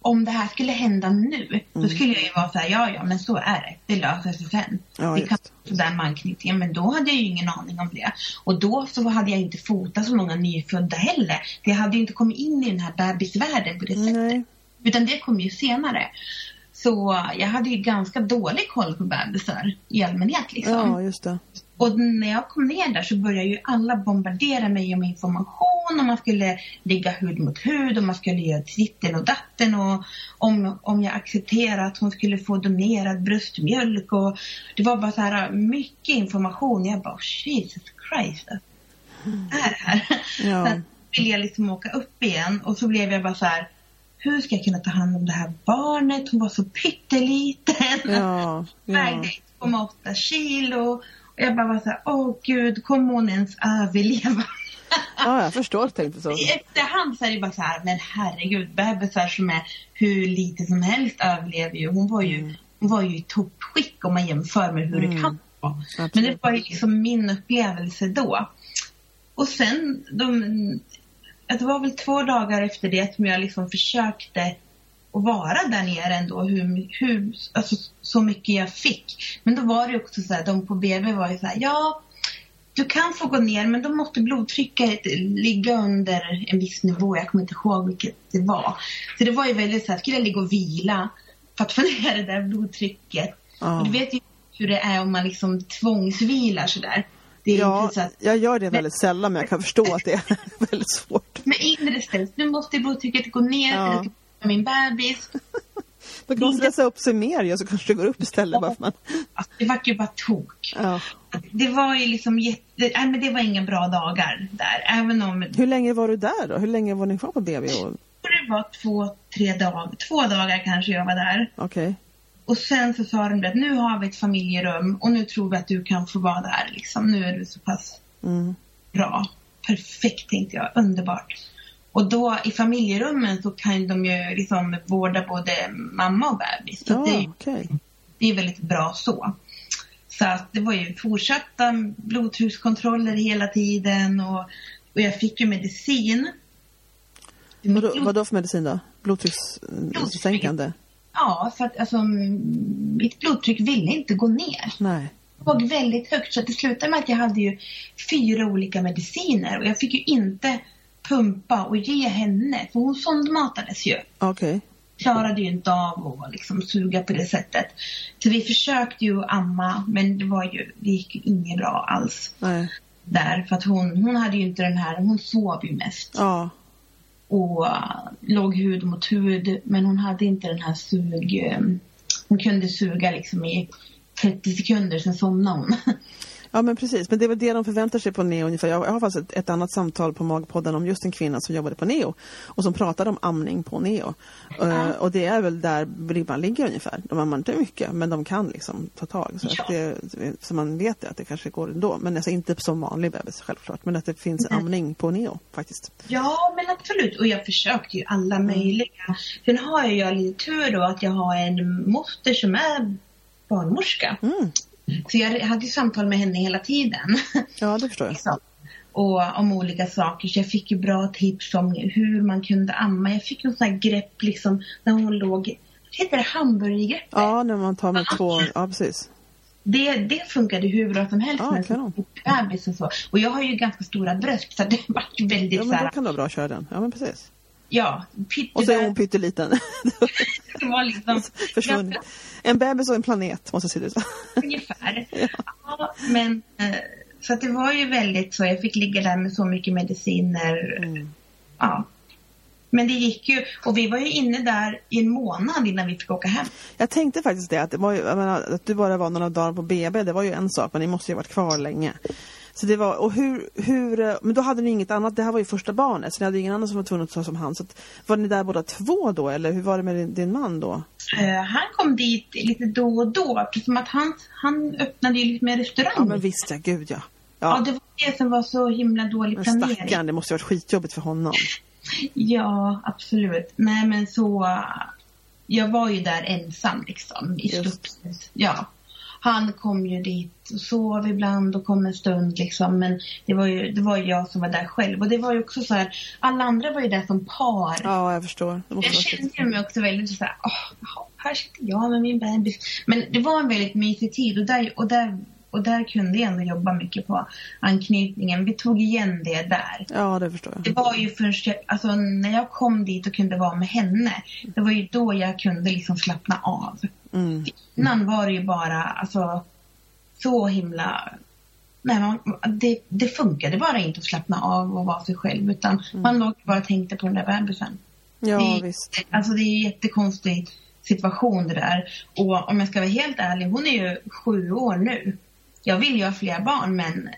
om det här skulle hända nu, då skulle jag ju vara så här, ja ja men så är det. Det löser sig sen. Ja, Vi just. kan sådär med anknytningen, men då hade jag ju ingen aning om det. Och då så hade jag inte fotat så många nyfödda heller. Det hade ju inte kommit in i den här bebisvärlden på det sättet. Nej. Utan det kom ju senare. Så jag hade ju ganska dålig koll på bebisar i allmänhet liksom. Ja, just det. Och när jag kom ner där så började ju alla bombardera mig om information och man skulle ligga hud mot hud och man skulle göra titten och datten och om, om jag accepterade att hon skulle få donerad bröstmjölk och det var bara så här mycket information. Jag bara Jesus Christ, vad är det här? Ja. Sen ville jag liksom åka upp igen och så blev jag bara så här hur ska jag kunna ta hand om det här barnet? Hon var så pytteliten. Ja, [LAUGHS] ja. Vägde 1,8 kilo. Och jag bara var så här, åh gud, kommer hon ens överleva? ja, jag förstår tänkte så. [LAUGHS] I efterhand så är det bara så här, men herregud, bebisar som är hur lite som helst överlever ju. Hon var ju, hon var ju i toppskick om man jämför med hur det kan vara. Men det var ju liksom min upplevelse då. Och sen, de, det var väl två dagar efter det som jag liksom försökte att vara där nere ändå, hur, hur, alltså, så mycket jag fick. Men då var det också så här, de på BB var ju så här, ja, du kan få gå ner men då måste blodtrycket ligga under en viss nivå. Jag kommer inte ihåg vilket det var. Så det var ju väldigt så här, skulle jag ligga och vila för att få ner det där blodtrycket. Ja. Och du vet ju hur det är om man liksom tvångsvilar sådär. Ja, att, jag gör det väldigt sällan men jag kan förstå att det är [LAUGHS] väldigt svårt. med inre stress, nu måste blodtrycket gå ner, Ja. jag ska min bebis. [LAUGHS] Man kan stressa upp sig mer ja, så kanske det går upp istället. För man... Alltså, det var ju bara tok. ja. Det var ju liksom jätte, nej, men det var inga bra dagar där. Även om Hur länge var du där då? Hur länge var ni kvar på BB? Och... det var två, tre dagar, två dagar kanske jag var där. Okej. Och sen så sa de att nu har vi ett familjerum och nu tror vi att du kan få vara där liksom. Nu är du så pass Mm. bra. Perfekt tänkte jag, underbart. Och då i familjerummen så kan de ju liksom vårda både mamma och bebis. Så Ja, det, är, okej. det är väldigt bra så. Så att det var ju fortsatta blodtryckskontroller hela tiden och, och jag fick ju medicin. Vadå, vadå för medicin då? Blodtryckssänkande? Ja, för att alltså, mitt blodtryck ville inte gå ner. Nej. låg väldigt högt så det slutade med att jag hade ju fyra olika mediciner och jag fick ju inte pumpa och ge henne för hon sondmatades ju. Okej. Klarade ju inte av att liksom suga på det sättet. Så vi försökte ju amma men det var ju, det gick ju inget bra alls Nej. där för att hon, hon hade ju inte den här, hon sov ju mest Ja och eh, låg hud mot hud men hon hade inte den här sug, eh, hon kunde suga liksom i 30 sekunder sen somnade hon. [LAUGHS] Ja men precis, men det är väl det de förväntar sig på Neo ungefär. Jag har faktiskt ett, ett annat samtal på Magpodden om just en kvinna som jobbade på Neo och som pratade om amning på Neo. Eh, och det är väl där ribban ligger ungefär. De ammar inte mycket men de kan liksom ta tag. Så, Ja. att det, så man vet det, att det kanske går ändå. Men alltså inte som vanlig bebis självklart. Men att det finns Nej. amning på Neo faktiskt. Ja, men absolut. Och jag försökte ju alla möjliga. Sen har ju jag lite tur då att jag har en moster som är barnmorska. Mm. Så jag hade ju samtal med henne hela tiden. [LAUGHS] Ja det förstår jag. liksom. Och om olika saker. Så jag fick ju bra tips om hur man kunde amma. Jag fick något sånt här grepp liksom när hon låg, heter det hamburgergreppet? Ja när man tar med två, ja precis. Det, det funkade hur bra som helst Ja, med bebis och så. Och jag har ju ganska stora bröst så det var väldigt Ja så men då kan det vara bra att köra den. Ja men precis. Ja, Och så är hon pytteliten. det [LAUGHS] var liksom Försvunnit. En bebis och en planet måste jag säga. [LAUGHS] Ungefär. Ja, men eh, så det var ju väldigt så. Jag fick ligga där med så mycket mediciner. Mm. Ja. Men det gick ju. Och vi var ju inne där i en månad innan vi fick åka hem. Jag tänkte faktiskt det, att, det var ju, menar, att du bara var några dagar på BB, det var ju en sak, men ni måste ju ha varit kvar länge. Så det var, och hur, hur, eh, men då hade ni inget annat, det här var ju första barnet, så ni hade ingen annan som var tvungen att ta som hand. Så var ni där båda två då, eller hur var det med din, din man då? Eh, han kom dit lite då och då. Som att han, han öppnade ju lite mer restaurang. Ja men visst ja, gud ja. Ja, Ja, det var det som var så himla dålig men planering. stackarn, det måste ha varit skitjobbigt för honom. [LAUGHS] Ja, absolut. Nej, men så... Jag var ju där ensam liksom i Just. stort. Ja. Han kom ju dit och sov ibland och kom en stund liksom. Men det var ju det var ju jag som var där själv. Och det var ju också så här, alla andra var ju där som par. Ja, jag förstår. Det Jag kände mig också väldigt så här, jaha, här sitter jag med min bebis. Men det var en väldigt mysig tid och där, och där, och där kunde jag ändå jobba mycket på anknytningen. Vi tog igen det där. Ja, det förstår Det jag. var ju först jag, alltså, när jag kom dit och kunde vara med henne. Det var ju då jag kunde liksom slappna av. Mm. Innan var det ju bara alltså så himla... Nej, man, det, det funkade bara inte att slappna av och vara sig själv. Utan man låg bara och tänkte på den där bebisen. Ja, det, visst. Alltså det är en jättekonstig situation det där. Och om jag ska vara helt ärlig, hon är ju sju år nu. Jag vill ju ha fler barn men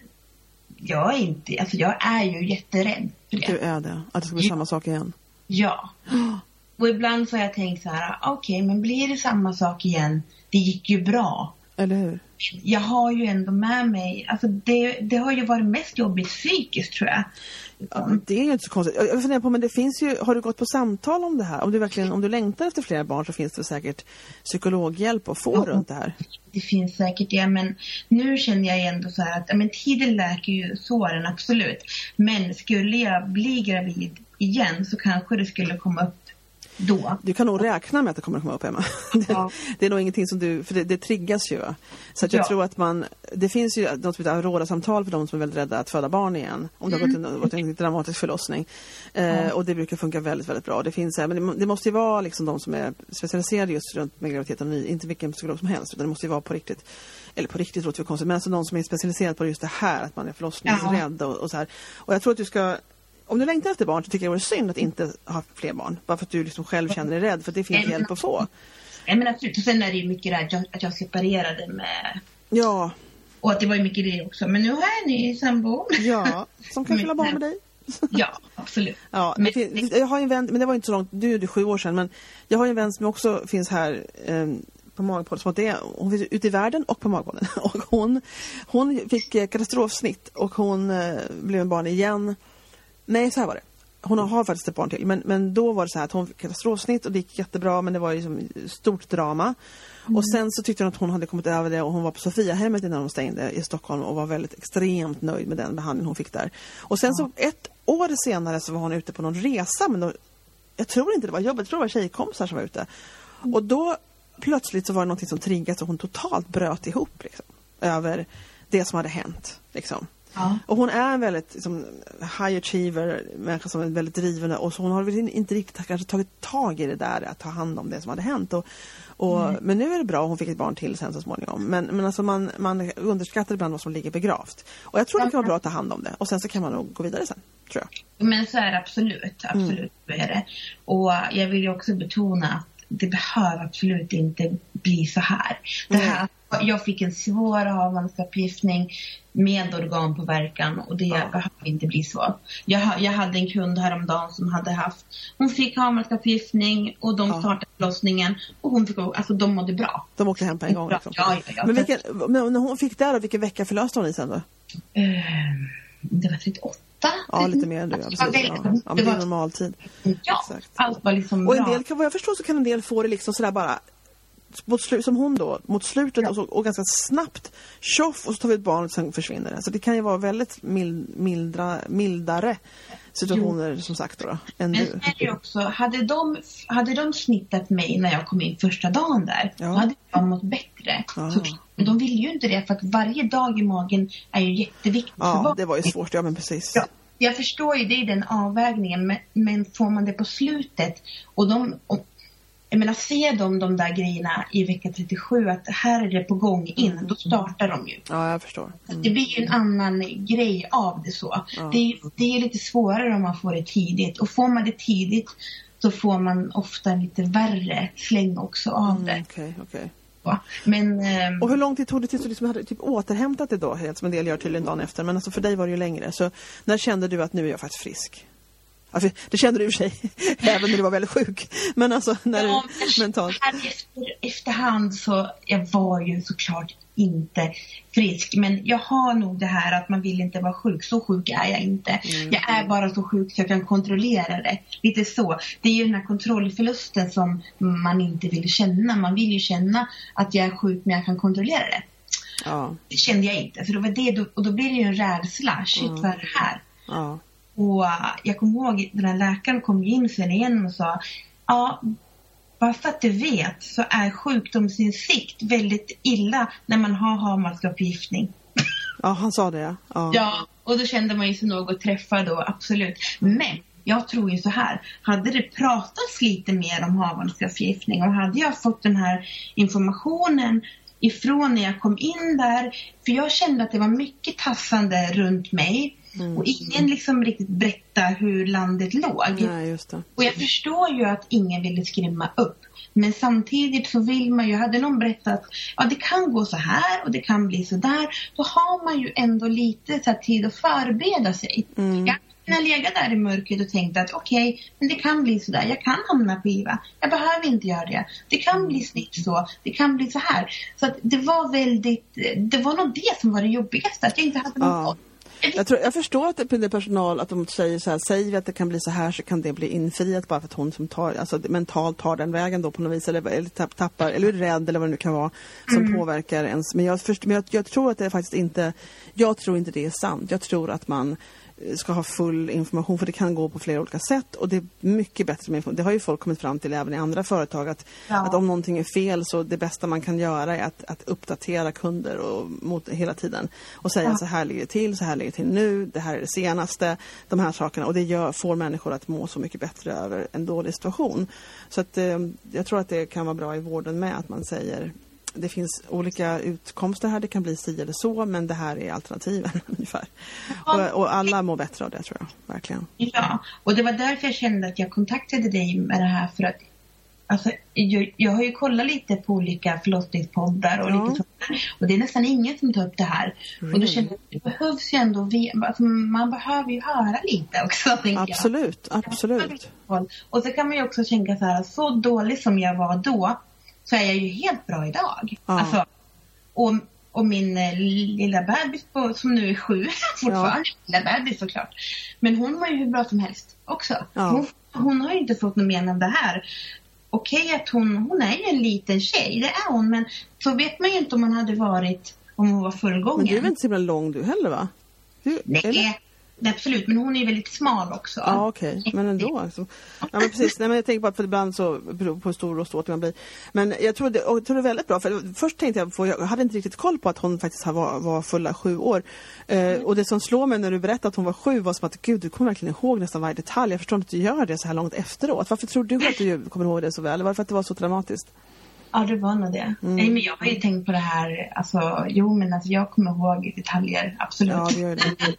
jag är inte, alltså jag är ju jätterädd för det. Du är det. Att det ska bli samma sak igen. Ja. [GASPS] Och ibland så har jag tänkt så här, okej men blir det samma sak igen? Det gick ju bra. Eller hur? Jag har ju ändå med mig, alltså det, det har ju varit mest jobbigt psykiskt tror jag. Ja, det är ju inte så konstigt. Jag funderar på, men det finns ju, har du gått på samtal om det här? Om du verkligen, om du längtar efter fler barn så finns det säkert psykologhjälp att få Ja. runt det här. Det finns säkert det, men nu känner jag ändå så här att ja, men tiden läker ju såren, absolut. Men skulle jag bli gravid igen så kanske det skulle komma upp då. Du kan nog räkna med att det kommer att komma upp Emma. [LAUGHS] Det, Ja. det är nog ingenting som du, för det, det triggas ju. Så att jag Ja. tror att man, det finns ju något som heter Aurora-samtal för de som är väldigt rädda att föda barn igen. Om det har gått en, gått en dramatisk förlossning. Eh, och det brukar funka väldigt, väldigt bra. Det finns, eh, men det, det måste ju vara liksom de som är specialiserade just runt med graviditet och ny, inte vilken psykolog som helst. Utan det måste ju vara på riktigt, eller på riktigt låter det konstigt, men alltså någon som är specialiserad på just det här, att man är förlossningsrädd och, och så här. Och jag tror att du ska om du längtar efter barn så tycker jag det vore synd att inte ha fler barn. Bara för att du liksom själv känner dig rädd, för det finns hjälp att få. Jag menar absolut, och sen är det ju mycket det här att jag, separerade med Ja, och att det var ju mycket det också. Men nu har jag en ny sambo. ja, som kan [LAUGHS] fylla barn med dig. [LAUGHS] ja, absolut. Ja, Men- det finns, jag har en vän, men det var inte så långt, du är ju sju år sedan, men jag har en vän som också finns här eh, på Magpodden, som det hon finns ute i världen och på Magpodden. [LAUGHS] Och hon, hon fick eh, katastrofsnitt och hon eh, blev en barn igen. Nej, så här var det. Hon har faktiskt ett barn till, men, men då var det så här att hon fick katastrofsnitt och det gick jättebra, men det var ju liksom stort drama. Och sen så tyckte hon att hon hade kommit över det och hon var på Sofiahemmet innan de stängde i Stockholm och var väldigt extremt nöjd med den behandling hon fick där. Och sen så ett år senare så var hon ute på någon resa, men då, jag tror inte det var jobbet, jag tror det var tjejkompisar som var ute. Och då plötsligt så var det någonting som triggades och hon totalt bröt ihop. Liksom. över det som hade hänt. Liksom. Ja. Och hon är en väldigt liksom, high achiever, människa som är väldigt driven och så hon har väl inte riktigt kanske tagit tag i det där att ta hand om det som hade hänt. Och, och, Men nu är det bra, hon fick ett barn till sen så småningom. Men, men alltså man, man underskattar ibland vad som ligger begravt. Och jag tror det kan vara bra att ta hand om det och sen så kan man nog gå vidare sen, tror jag. Men så är det absolut, absolut så är det. Och jag vill ju också betona att det behöver absolut inte bli så här. Det här jag fick en svår havandeskapsförgiftning med organpåverkan och det Ja. behöver inte bli så. Jag, jag hade en kund häromdagen som hade haft, hon fick havandeskapsförgiftning och de Ja. startade förlossningen och hon fick, alltså de mådde bra. De åkte hem på en gång. Liksom. ja, ja, ja. Men, vilken, men när hon fick det då, vilken vecka förlöste hon i sen då? Ehm, det var 38. Ja, lite mer än du. Väldigt- Ja. Ja, det var- normaltid. Ja, Exakt. allt var liksom Och en bra. del, kan, vad jag förstår så kan en del få det liksom sådär bara mot slu, som hon då, mot slutet Ja. och, så, och ganska snabbt tjoff och så tar vi ett barn och sen försvinner det. Så det kan ju vara väldigt mild, mildra, mildare situationer som sagt då, än Men nu. är det också, hade de, hade de snittat mig när jag kom in första dagen där, Ja. då hade jag mått bättre. Ja. Så, men de vill ju inte det för att varje dag i magen är ju jätteviktigt Ja, det var ju svårt. Ja, men precis. Ja, jag förstår ju, det är den avvägningen, men, men får man det på slutet och de, och, jag menar, ser de de där grejerna i vecka 37 att här är det på gång in, då startar de ju. Ja, jag förstår. Mm. Det blir ju en annan grej av det så. Ja. Det, är, det är lite svårare om man får det tidigt. Och får man det tidigt så får man ofta en lite värre släng också av Mm, det. Okej, okej. va. Men ehm, Och hur lång tid tog det tills du liksom hade typ återhämtat dig då, helt som en del gör tydligen dagen efter? Men alltså för dig var det ju längre. Så när kände du att nu är jag faktiskt frisk? För det kände du i och för sig, [LAUGHS] även när du var väldigt sjuk. Men alltså när ja, du mentalt... här efter, efterhand så jag var ju såklart inte frisk. Men jag har nog det här att man vill inte vara sjuk. Så sjuk är jag inte. Mm. Jag är bara så sjuk så jag kan kontrollera det. Lite så. Det är ju den här kontrollförlusten som man inte vill känna. Man vill ju känna att jag är sjuk men jag kan kontrollera det. Ja, Det kände jag inte. För då var det, och då blir det ju en rädsla. Shit, Mm. vad är det här? ja. Och uh, jag kommer ihåg den här läkaren kom in sen igen och sa ja, bara för att du vet så är sjukdomsinsikt väldigt illa när man har havandeskapsförgiftning. Ja, han sa det ja. ja. Ja, och då kände man ju sig något träffad då, absolut. Men jag tror ju så här, hade det pratats lite mer om havandeskapsförgiftning och hade jag fått den här informationen ifrån när jag kom in där, för jag kände att det var mycket tassande runt mig Mm. och ingen liksom riktigt berättade hur landet låg. Nej, just det. Och jag förstår ju att ingen ville skrämma upp. Men samtidigt så vill man ju, hade någon berättat ja det kan gå så här och det kan bli så där. Då har man ju ändå lite så tid att förbereda sig. Mm. Jag kan lägga där i mörkret och tänkte att okej, men det kan bli så där. Jag kan hamna på IVA. Jag behöver inte göra det. Det kan bli snitt så. Det kan bli så här. Så det var väldigt, det var nog det som var det jobbigaste. Att jag inte hade någon Ja. Jag tror, jag förstår att det är personal att de säger så här, säger vi att det kan bli så här så kan det bli infriat bara för att hon som tar, alltså mentalt tar den vägen då på något vis eller, eller tapp, tappar, eller är rädd eller vad det nu kan vara som påverkar ens. Men, jag, först, men jag, jag tror att det faktiskt inte, jag tror inte det är sant. Jag tror att man ska ha full information för det kan gå på flera olika sätt och det är mycket bättre med information. Det har ju folk kommit fram till även i andra företag att, Ja. att om någonting är fel så det bästa man kan göra är att, att uppdatera kunder och, mot, hela tiden och säga Ja. så här ligger det till, så här ligger det till nu, det här är det senaste, de här sakerna och det gör, får människor att må så mycket bättre över en dålig situation. Så att eh, jag tror att det kan vara bra i vården med att man säger det finns olika utkomster här, det kan bli si eller så men det här är alternativen [LAUGHS] ungefär. Ja. Och, och alla mår bättre av det tror jag, verkligen. Ja, och det var därför jag kände att jag kontaktade dig med det här för att Alltså, jag, jag har ju kollat lite på olika förlossningspoddar och Ja. lite sånt. Och det är nästan ingen som tar upp det här. Och då Really? kände jag det behövs ju ändå, alltså, man behöver ju höra lite också. tänker jag. Absolut, absolut. Och så kan man ju också tänka så här, så dålig som jag var då så är jag ju helt bra idag. Ja. Alltså, och, och min eh, lilla bebis på, som nu är sju [LAUGHS] fortfarande, lilla bebis såklart. Men hon var ju hur bra som helst också. Ja. Hon, hon har ju inte fått något men av det här. Okej att hon, hon är ju en liten tjej, det är hon, men så vet man ju inte om hon hade varit om hon var fullgången. Men du är väl inte så himla lång du heller va? Du, Nej, eller? Absolut, men hon är ju väldigt smal också. Ja, okej, okay. men ändå. Alltså. Ja, men precis. Nej, men jag tänker bara att för ibland så beror på hur stor och ståtlig man blir. Men jag tror, det, jag tror det är väldigt bra, för först tänkte jag på, jag hade inte riktigt koll på att hon faktiskt var, var fulla sju år. Eh, och det som slår mig när du berättade att hon var sju var som att, gud, du kommer verkligen ihåg nästan varje detalj. Jag förstår inte att du gör det så här långt efteråt. Varför tror du att du kommer ihåg det så väl? Varför att det var så dramatiskt? Ja, det var nog det. Mm. Nej, men jag har ju tänkt på det här, alltså, jo men alltså jag kommer ihåg detaljer, absolut. Ja, det gör det.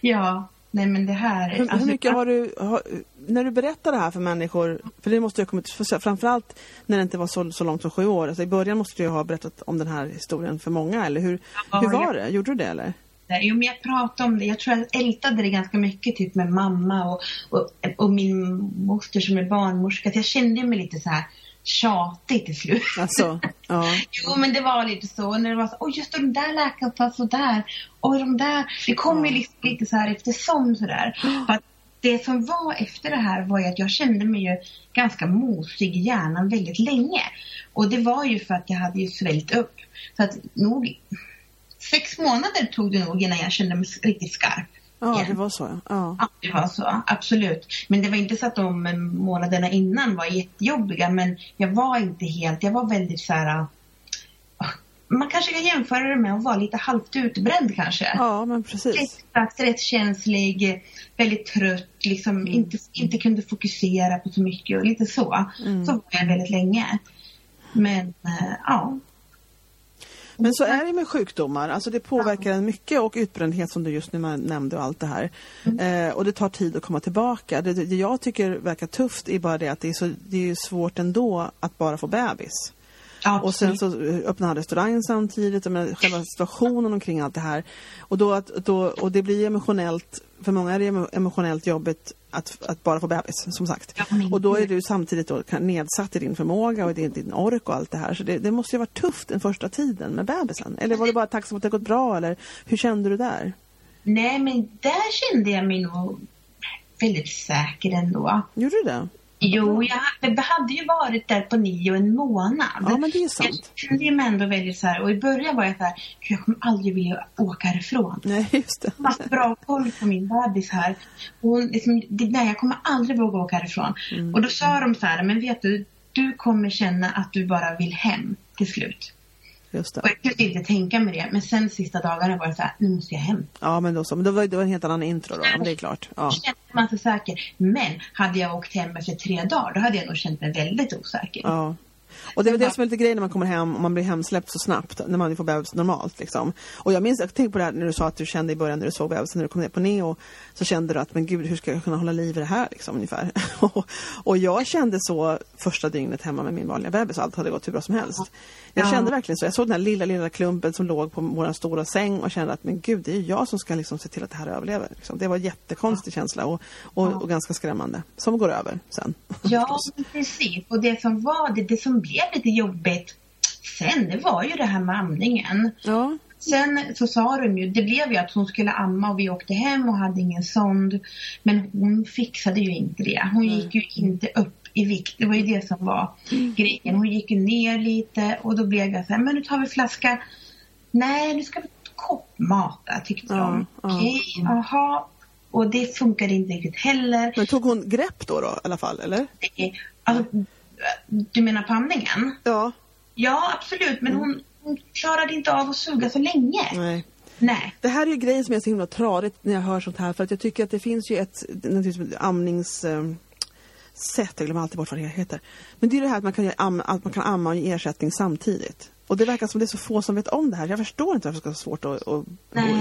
[LAUGHS] ja, nej men det här. Hur, alltså, hur mycket har du, har, när du berättar det här för människor, för det måste ju ha kommit, framförallt när det inte var så, så långt som sju år, alltså i början måste du ha berättat om den här historien för många, eller hur, ja, hur var jag, det? Gjorde du det eller? Jo, men jag pratade om det. Jag tror jag ältade det ganska mycket typ med mamma och, och, och min moster som är barnmorska. Jag kände mig lite så här tjatig till slut. Alltså, ja. [LAUGHS] jo, men det var lite så. När det var så, oj just de där läkarna tar sådär. Och de där. Det kom ju liksom lite så här eftersom sådär. För det som var efter det här var ju att jag kände mig ju ganska mosig i hjärnan väldigt länge. Och det var ju för att jag hade ju svällt upp. Så att nog sex månader tog det nog innan jag kände mig riktigt skarp. Ja, det var så. Ja. ja, det var så. Absolut. Men det var inte så att de månaderna innan var jättejobbiga. Men jag var inte helt, jag var väldigt så här... Man kanske kan jämföra det med att vara lite halvt utbränd kanske. Ja, men precis. Rätt, rätt känslig, väldigt trött, liksom mm. inte, inte kunde fokusera på så mycket och lite så. Mm. Så var jag väldigt länge. Men äh, ja, men så är det med sjukdomar, alltså det påverkar en mycket och utbrändhet som du just nu nämnde och allt det här. Mm. Eh, och det tar tid att komma tillbaka. Det, det jag tycker verkar tufft är bara det att det är, så, det är svårt ändå att bara få bebis. Absolut. Och sen så öppnar han restaurangen samtidigt, och själva situationen omkring allt det här. Och, då, då, och det blir emotionellt, för många är det emotionellt jobbigt att, att bara få bebis, som sagt. Ja, och då är du samtidigt då nedsatt i din förmåga och din, din ork och allt det här. Så det, det måste ju varit tufft den första tiden med bebisen. Eller var du bara tacksam att det gått bra? Eller hur kände du där? Nej, men där kände jag mig nog väldigt säker ändå. Gjorde du det? Jo, jag hade, hade ju varit där på nio en månad. Ja, men det är sant. Jag kände mig ändå väldigt så här, och i början var jag så här, jag kommer aldrig vilja åka härifrån. Nej, just det. Jag har haft bra koll på min bebis här. Och liksom, nej, jag kommer aldrig våga åka härifrån. Mm. Och då sa de så här, men vet du, du kommer känna att du bara vill hem till slut. Just det. Och jag kunde inte tänka mig det. Men sen sista dagarna var det så här, nu måste jag hem. Ja, men då så. Men då var det en helt annan intro då, om det är klart. Ja. Kände man sig säker. Men hade jag åkt hem efter tre dagar, då hade jag nog känt mig väldigt osäker. Ja. Och det är det som är lite grejen när man kommer hem och man blir hemsläppt så snabbt när man får bebis normalt. Liksom. Och jag minns, jag tänkte på det här när du sa att du kände i början när du såg bebisen, när du kom ner på neo, så kände du att men gud hur ska jag kunna hålla liv i det här liksom, ungefär. [LAUGHS] och, jag kände så första dygnet hemma med min vanliga bebis allt hade gått hur bra som helst. Jag ja. kände verkligen så. Jag såg den här lilla, lilla klumpen som låg på vår stora säng och kände att men gud, det är jag som ska liksom se till att det här överlever. Liksom. Det var en jättekonstig ja. känsla och, och, ja. och, ganska skrämmande. Som går över sen. [LAUGHS] Ja, precis. Och det som var, det, det som blev lite jobbigt sen, det var ju det här med amningen. Ja. Sen så sa de ju, det blev ju att hon skulle amma och vi åkte hem och hade ingen sond. Men hon fixade ju inte det. Hon gick ju inte upp i vikt. Det var ju det som var mm. grejen. Hon gick ner lite och då blev jag så här, men nu tar vi flaska. Nej, nu ska vi koppmata tyckte de. Okej, okay, ja. jaha. Och det funkade inte riktigt heller. Men tog hon grepp då, då i alla fall, eller? Det, alltså, du menar på amningen? Ja. Ja, absolut. Men mm. hon, hon klarade inte av att suga så länge. Nej. Nej. Det här är ju grejen som är så himla tradigt när jag hör sånt här. För att jag tycker att det finns ju ett, ett amnings... Um sätt, jag glömmer alltid bort vad det heter. Men det är det här att man kan, amma, att man kan amma och ge ersättning samtidigt. Och det verkar som det är så få som vet om det här. Jag förstår inte varför det ska vara svårt att, att,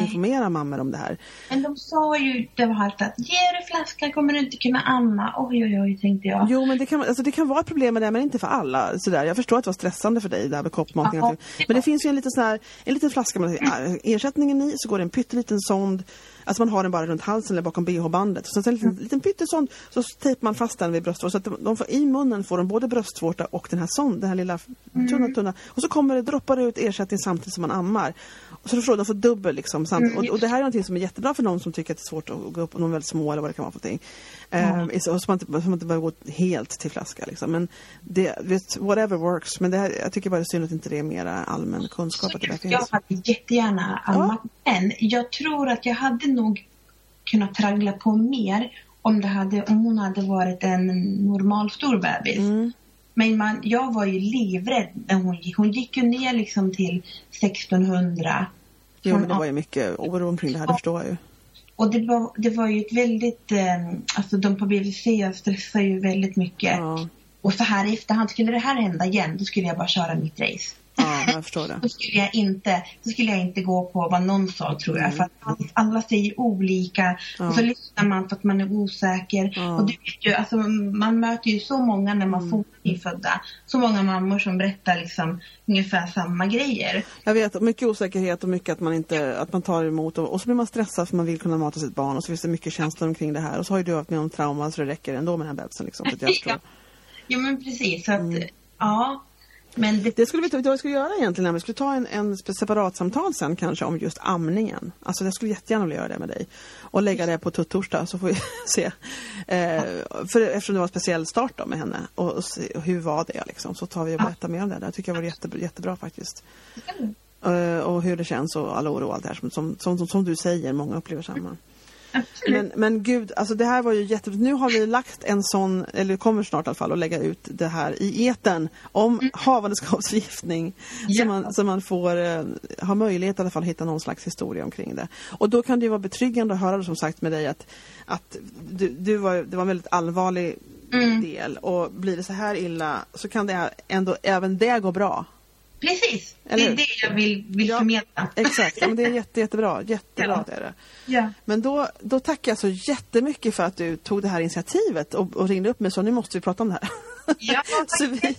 informera mammor om det här. Men de sa ju det var allt att ger du flaskan kommer du inte kunna amma. Oj, oj, oj, tänkte jag. Jo, men det kan, alltså, det kan vara ett problem med det, men inte för alla. Sådär. Jag förstår att det var stressande för dig, det här med koppmatning. Men det finns ju en liten, sån här, en liten flaska med ersättningen i, så går det en pytteliten sond Alltså man har den bara runt halsen eller bakom bh-bandet. Sen en liten, mm. liten pyttesond så tejpar man fast den vid bröstvårtan. Så att de, får, i munnen får de både bröstvårta och den här sond, den här lilla tunna mm. tunna. Och så kommer det, droppar ut ersättning samtidigt som man ammar. Och så då får de får dubbel liksom. Mm. Och, och, det här är någonting som är jättebra för någon som tycker att det är svårt att gå upp, och de är väldigt små eller vad det kan vara för någonting. Mm. Um, så, så, man inte, så man inte behöver gå helt till flaska liksom. Men det, vet, whatever works. Men det här, jag tycker bara det är synd att inte det är mera allmän kunskap. Att det jag hade jättegärna ammat. Ja. Men jag tror att jag hade nog kunnat traggla på mer om, det hade, om hon hade varit en normal stor bebis. Mm. Men man, jag var ju livrädd när hon gick. Hon gick ju ner liksom till 1600. Jo, men det var ju mycket oro omkring det här, det förstår jag ju. Och det var, det var ju ett väldigt, eh, alltså de på BVC stressar ju väldigt mycket. Ja, Och så här i efterhand, skulle det här hända igen, då skulle jag bara köra mitt race. Ja jag förstår det. Då skulle jag inte, då skulle jag inte gå på vad någon sa tror jag. För att alla- säger olika. Mm. Ja. Och så lyssnar man för att man är osäker. Ja. Och du vet ju, alltså, man möter ju så många när man Mm. får nyfödda. Så många mammor som berättar liksom ungefär samma grejer. Jag vet, mycket osäkerhet och mycket att man inte att man tar emot och, och så blir man stressad för man vill kunna mata sitt barn och så finns det mycket känslor omkring det här och så har ju du haft med om trauma så det räcker ändå med den här bebisen liksom. Att jag. [LAUGHS] Ja. Ja men precis. Så att, Mm. ja. Men det, Det skulle vi, ta- skulle göra egentligen, vi skulle ta en, en separat samtal sen kanske om just amningen. Alltså jag skulle jättegärna vilja göra det med dig. Och lägga det på tuttorsdag så får vi [LAUGHS] se. Eh, för eftersom det var en speciell start då med henne och, och, se, och hur var det liksom. Så tar vi och berättar mer om det. Det tycker jag var jätte, jättebra faktiskt. Eh, och hur det känns och alla oro och allt det här som, som, som, som du säger, många upplever samma. Men, men gud, alltså det här var ju jätte... Nu har vi lagt en sån, eller kommer snart i alla fall att lägga ut det här i eten om havandeskapsförgiftning. Mm. Ja. Så, man, så man får eh, ha möjlighet i alla fall att hitta någon slags historia omkring det. Och då kan det ju vara betryggande att höra som sagt med dig att, att du, du var, det var en väldigt allvarlig Mm. del och blir det så här illa så kan det ändå även det gå bra. Precis. Eller det är hur? det jag vill, vill Ja. förmedla. Exakt, ja, men det är jätte, jättebra. Jättebra Ja. är det. Ja. Men då, då tackar jag så jättemycket för att du tog det här initiativet och, och ringde upp mig så nu måste vi prata om det här. Ja, [LAUGHS] vi,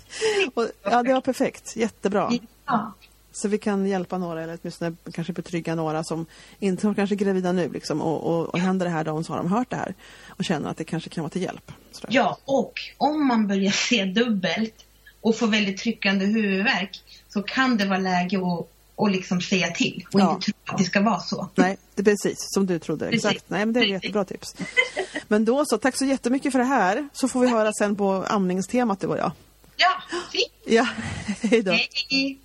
och, ja, det var perfekt. Jättebra. ja. Så vi kan hjälpa några eller åtminstone kanske betrygga några som inte som kanske är gravida nu liksom, och, och, och händer det här då så har de hört det här och känner att det kanske kan vara till hjälp. Sådär. Ja, och om man börjar se dubbelt och får väldigt tryckande huvudvärk så kan det vara läge att, att liksom säga till och Ja. inte tro att det ska vara så. Nej, det är precis som du trodde. Precis. Exakt. Nej, men det är Precis. jättebra tips. Men då så, tack så jättemycket för det här. Så får vi höra sen på amningstemat du och jag. Ja, fint. Ja, [LAUGHS] hej då. Hej.